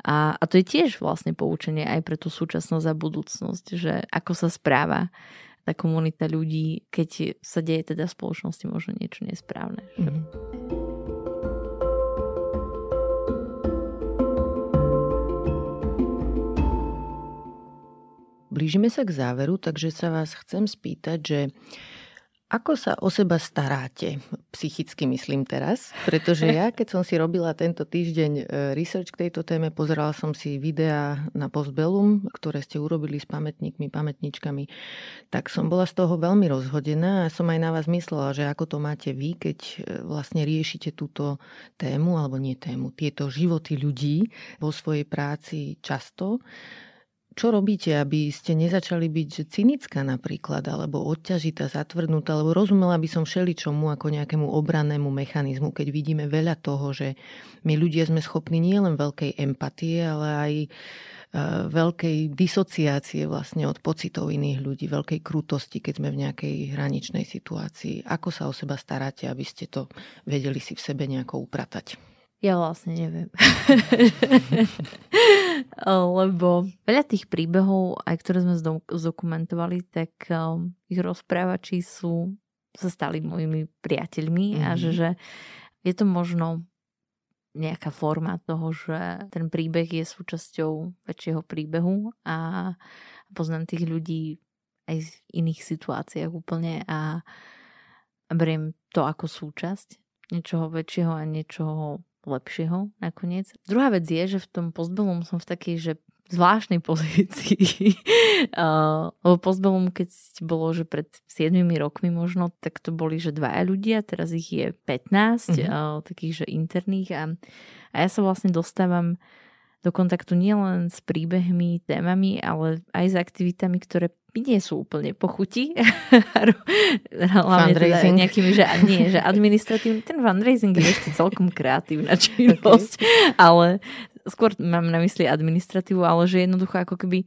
A, a to je tiež vlastne poučenie aj pre tú súčasnosť a budúcnosť, že ako sa správa tá komunita ľudí, keď sa deje teda v spoločnosti možno niečo nesprávne. Mm-hmm. Blížime sa k záveru, takže sa vás chcem spýtať, že ako sa o seba staráte? Psychicky myslím teraz, pretože ja, keď som si robila tento týždeň e, research k tejto téme, pozerala som si videá na Postbellum, ktoré ste urobili s pamätníkmi, pamätničkami, tak som bola z toho veľmi rozhodená a som aj na vás myslela, že ako to máte vy, keď e, vlastne riešite túto tému, alebo nie tému, tieto životy ľudí vo svojej práci často čo robíte, aby ste nezačali byť cynická napríklad, alebo odťažitá, zatvrdnutá, alebo rozumela by som všeličomu ako nejakému obrannému mechanizmu, keď vidíme veľa toho, že my ľudia sme schopní nielen veľkej empatie, ale aj e, veľkej disociácie vlastne od pocitov iných ľudí, veľkej krutosti, keď sme v nejakej hraničnej situácii. Ako sa o seba staráte, aby ste to vedeli si v sebe nejako upratať? Ja vlastne neviem. *laughs* Lebo veľa tých príbehov, aj ktoré sme zdokumentovali, tak um, ich rozprávači sú, sa stali mojimi priateľmi mm-hmm. a že, mhm. že je to možno nejaká forma toho, že ten príbeh je súčasťou väčšieho príbehu a poznám tých ľudí aj v iných situáciách úplne a beriem to ako súčasť niečoho väčšieho a niečoho lepšieho nakoniec. Druhá vec je, že v tom postbelum som v takej, že zvláštnej *laughs* pozícii. uh, lebo postbellum, keď bolo, že pred 7 rokmi možno, tak to boli, že dvaja ľudia, teraz ich je 15, mm-hmm. uh, takých, že interných a, a ja sa vlastne dostávam do kontaktu nielen s príbehmi, témami, ale aj s aktivitami, ktoré nie sú úplne pochuti. *laughs* Hlavne teda nejakými, že nie, že administratívny, ten fundraising je ešte celkom kreatívna *laughs* *laughs* činnosť, okay. ale skôr mám na mysli administratívu, ale že jednoducho ako keby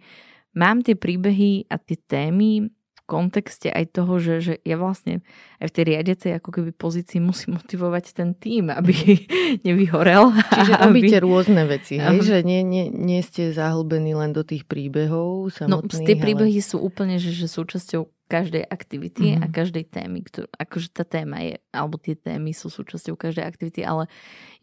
mám tie príbehy a tie témy kontexte aj toho, že, že ja vlastne aj v tej riadecej ako keby pozícii musím motivovať ten tým, aby *laughs* nevyhorel. Čiže robíte aby... rôzne veci, hej? že nie, nie, nie ste zahlbení len do tých príbehov samotných. No, tie príbehy ale... sú úplne, že, že súčasťou každej aktivity mm-hmm. a mhm. každej témy, ktorú, akože tá téma je, alebo tie témy sú súčasťou každej aktivity, ale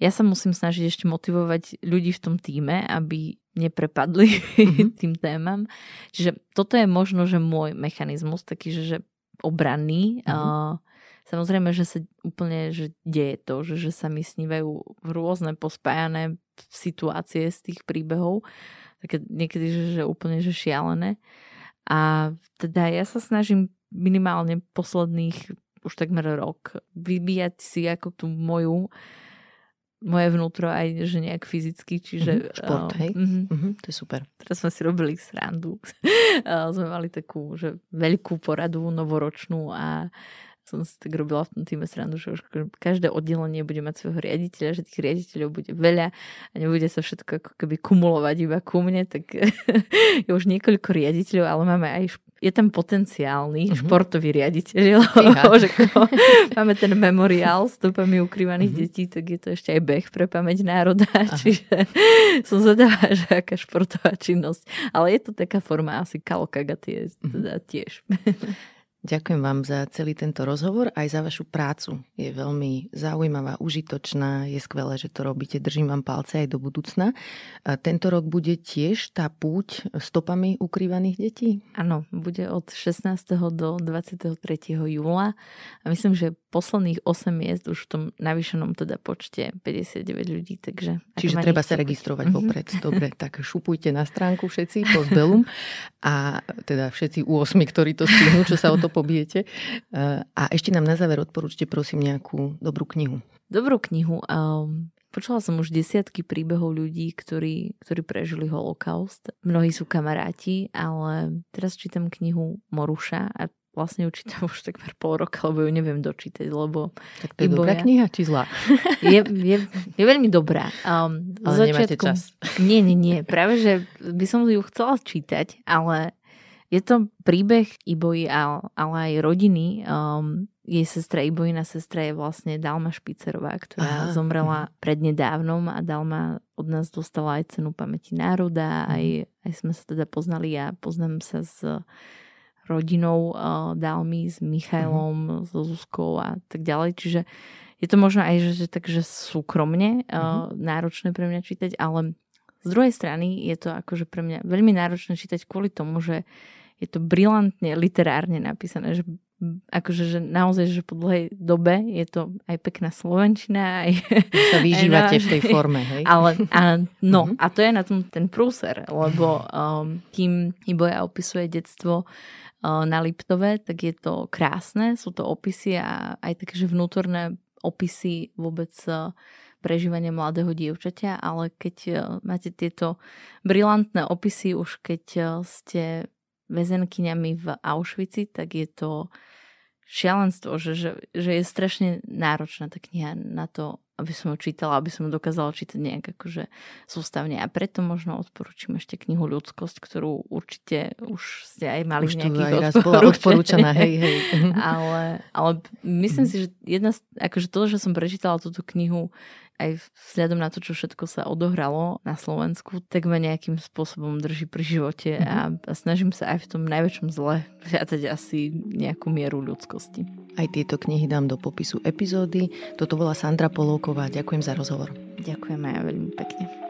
ja sa musím snažiť ešte motivovať ľudí v tom týme, aby neprepadli mm-hmm. *laughs* tým témam. Čiže toto je možno, že môj mechanizmus, taký, že, že obranný. Mm-hmm. Uh, samozrejme, že sa úplne že deje to, že, že sa mi snívajú rôzne pospájané situácie z tých príbehov. Také niekedy, že, že úplne že šialené. A teda ja sa snažím minimálne posledných už takmer rok vybíjať si ako tú moju moje vnútro aj že nejak fyzicky, čiže... Mm-hmm, šport, hej? Mm-hmm. Mm-hmm, to je super. Teraz sme si robili srandu. *laughs* sme mali takú, že veľkú poradu novoročnú a som si tak robila v tom týme srandu, že už každé oddelenie bude mať svojho riaditeľa, že tých riaditeľov bude veľa a nebude sa všetko ako keby kumulovať iba ku mne, tak *laughs* je už niekoľko riaditeľov, ale máme aj je tam potenciálny mm-hmm. športový riaditeľ. *laughs* že *laughs* máme ten memoriál s topami ukrývaných mm-hmm. detí, tak je to ešte aj beh pre pamäť národa. Aha. Čiže som zvedavá, že aká športová činnosť. Ale je to taká forma asi kalkaga tie, teda tiež. Ďakujem vám za celý tento rozhovor aj za vašu prácu. Je veľmi zaujímavá, užitočná, je skvelé, že to robíte. Držím vám palce aj do budúcna. A tento rok bude tiež tá púť stopami ukrývaných detí? Áno, bude od 16. do 23. júla a myslím, že posledných 8 miest už v tom navýšenom teda počte 59 ľudí, takže... Čiže treba sa registrovať mm-hmm. vopred. Dobre, tak šupujte na stránku všetci, po zbelum a teda všetci u 8, ktorí to stihnú, čo sa o to pobijete. A ešte nám na záver odporúčte prosím nejakú dobrú knihu. Dobrú knihu. Um, Počula som už desiatky príbehov ľudí, ktorí, ktorí prežili holokaust. Mnohí sú kamaráti, ale teraz čítam knihu Moruša a vlastne ju čítam už takmer pol roka, lebo ju neviem dočítať, lebo... Tak to je dobrá kniha, či zlá? *laughs* Je, je, je veľmi dobrá. Um, ale začiatku, nemáte čas. Nie, nie, nie. Práve, že by som ju chcela čítať, ale je to príbeh Iboji, ale aj rodiny. Um, jej sestra Ibojina sestra je vlastne Dalma Špicerová, ktorá Aha. zomrela prednedávnom a Dalma od nás dostala aj cenu pamäti národa. Mhm. Aj, aj sme sa teda poznali a poznám sa s rodinou uh, Dalmy, s Michailom, uh-huh. so Zuzkou a tak ďalej. Čiže je to možno aj že, že takže súkromne uh, uh-huh. náročné pre mňa čítať, ale z druhej strany je to akože pre mňa veľmi náročné čítať kvôli tomu, že je to brilantne literárne napísané, že akože že naozaj, že po dlhej dobe je to aj pekná slovenčina. Aj, sa vyžívate aj v tej forme, hej? *laughs* Ale, a, no, uh-huh. a to je na tom ten prúser, lebo um, kým Iboja opisuje detstvo uh, na Liptove, tak je to krásne, sú to opisy a aj také, že vnútorné opisy vôbec uh, prežívania mladého dievčaťa, ale keď uh, máte tieto brilantné opisy, už keď uh, ste väzenkyňami v Auschwitzi, tak je to šialenstvo, že, že, že je strašne náročná tá kniha na to, aby som ju čítala, aby som ju dokázala čítať nejak akože sústavne. A preto možno odporúčam ešte knihu Ľudskosť, ktorú určite už ste aj mali už nejakých aj raz bola odporúčaná, hej, hej. *laughs* ale, ale myslím si, že jedna, akože to, že som prečítala túto knihu aj vzhľadom na to, čo všetko sa odohralo na Slovensku, tak ma nejakým spôsobom drží pri živote a, mhm. a snažím sa aj v tom najväčšom zle viacať asi nejakú mieru ľudskosti. Aj tieto knihy dám do popisu epizódy. Toto bola Sandra Polovková. Ďakujem za rozhovor. Ďakujem aj veľmi pekne.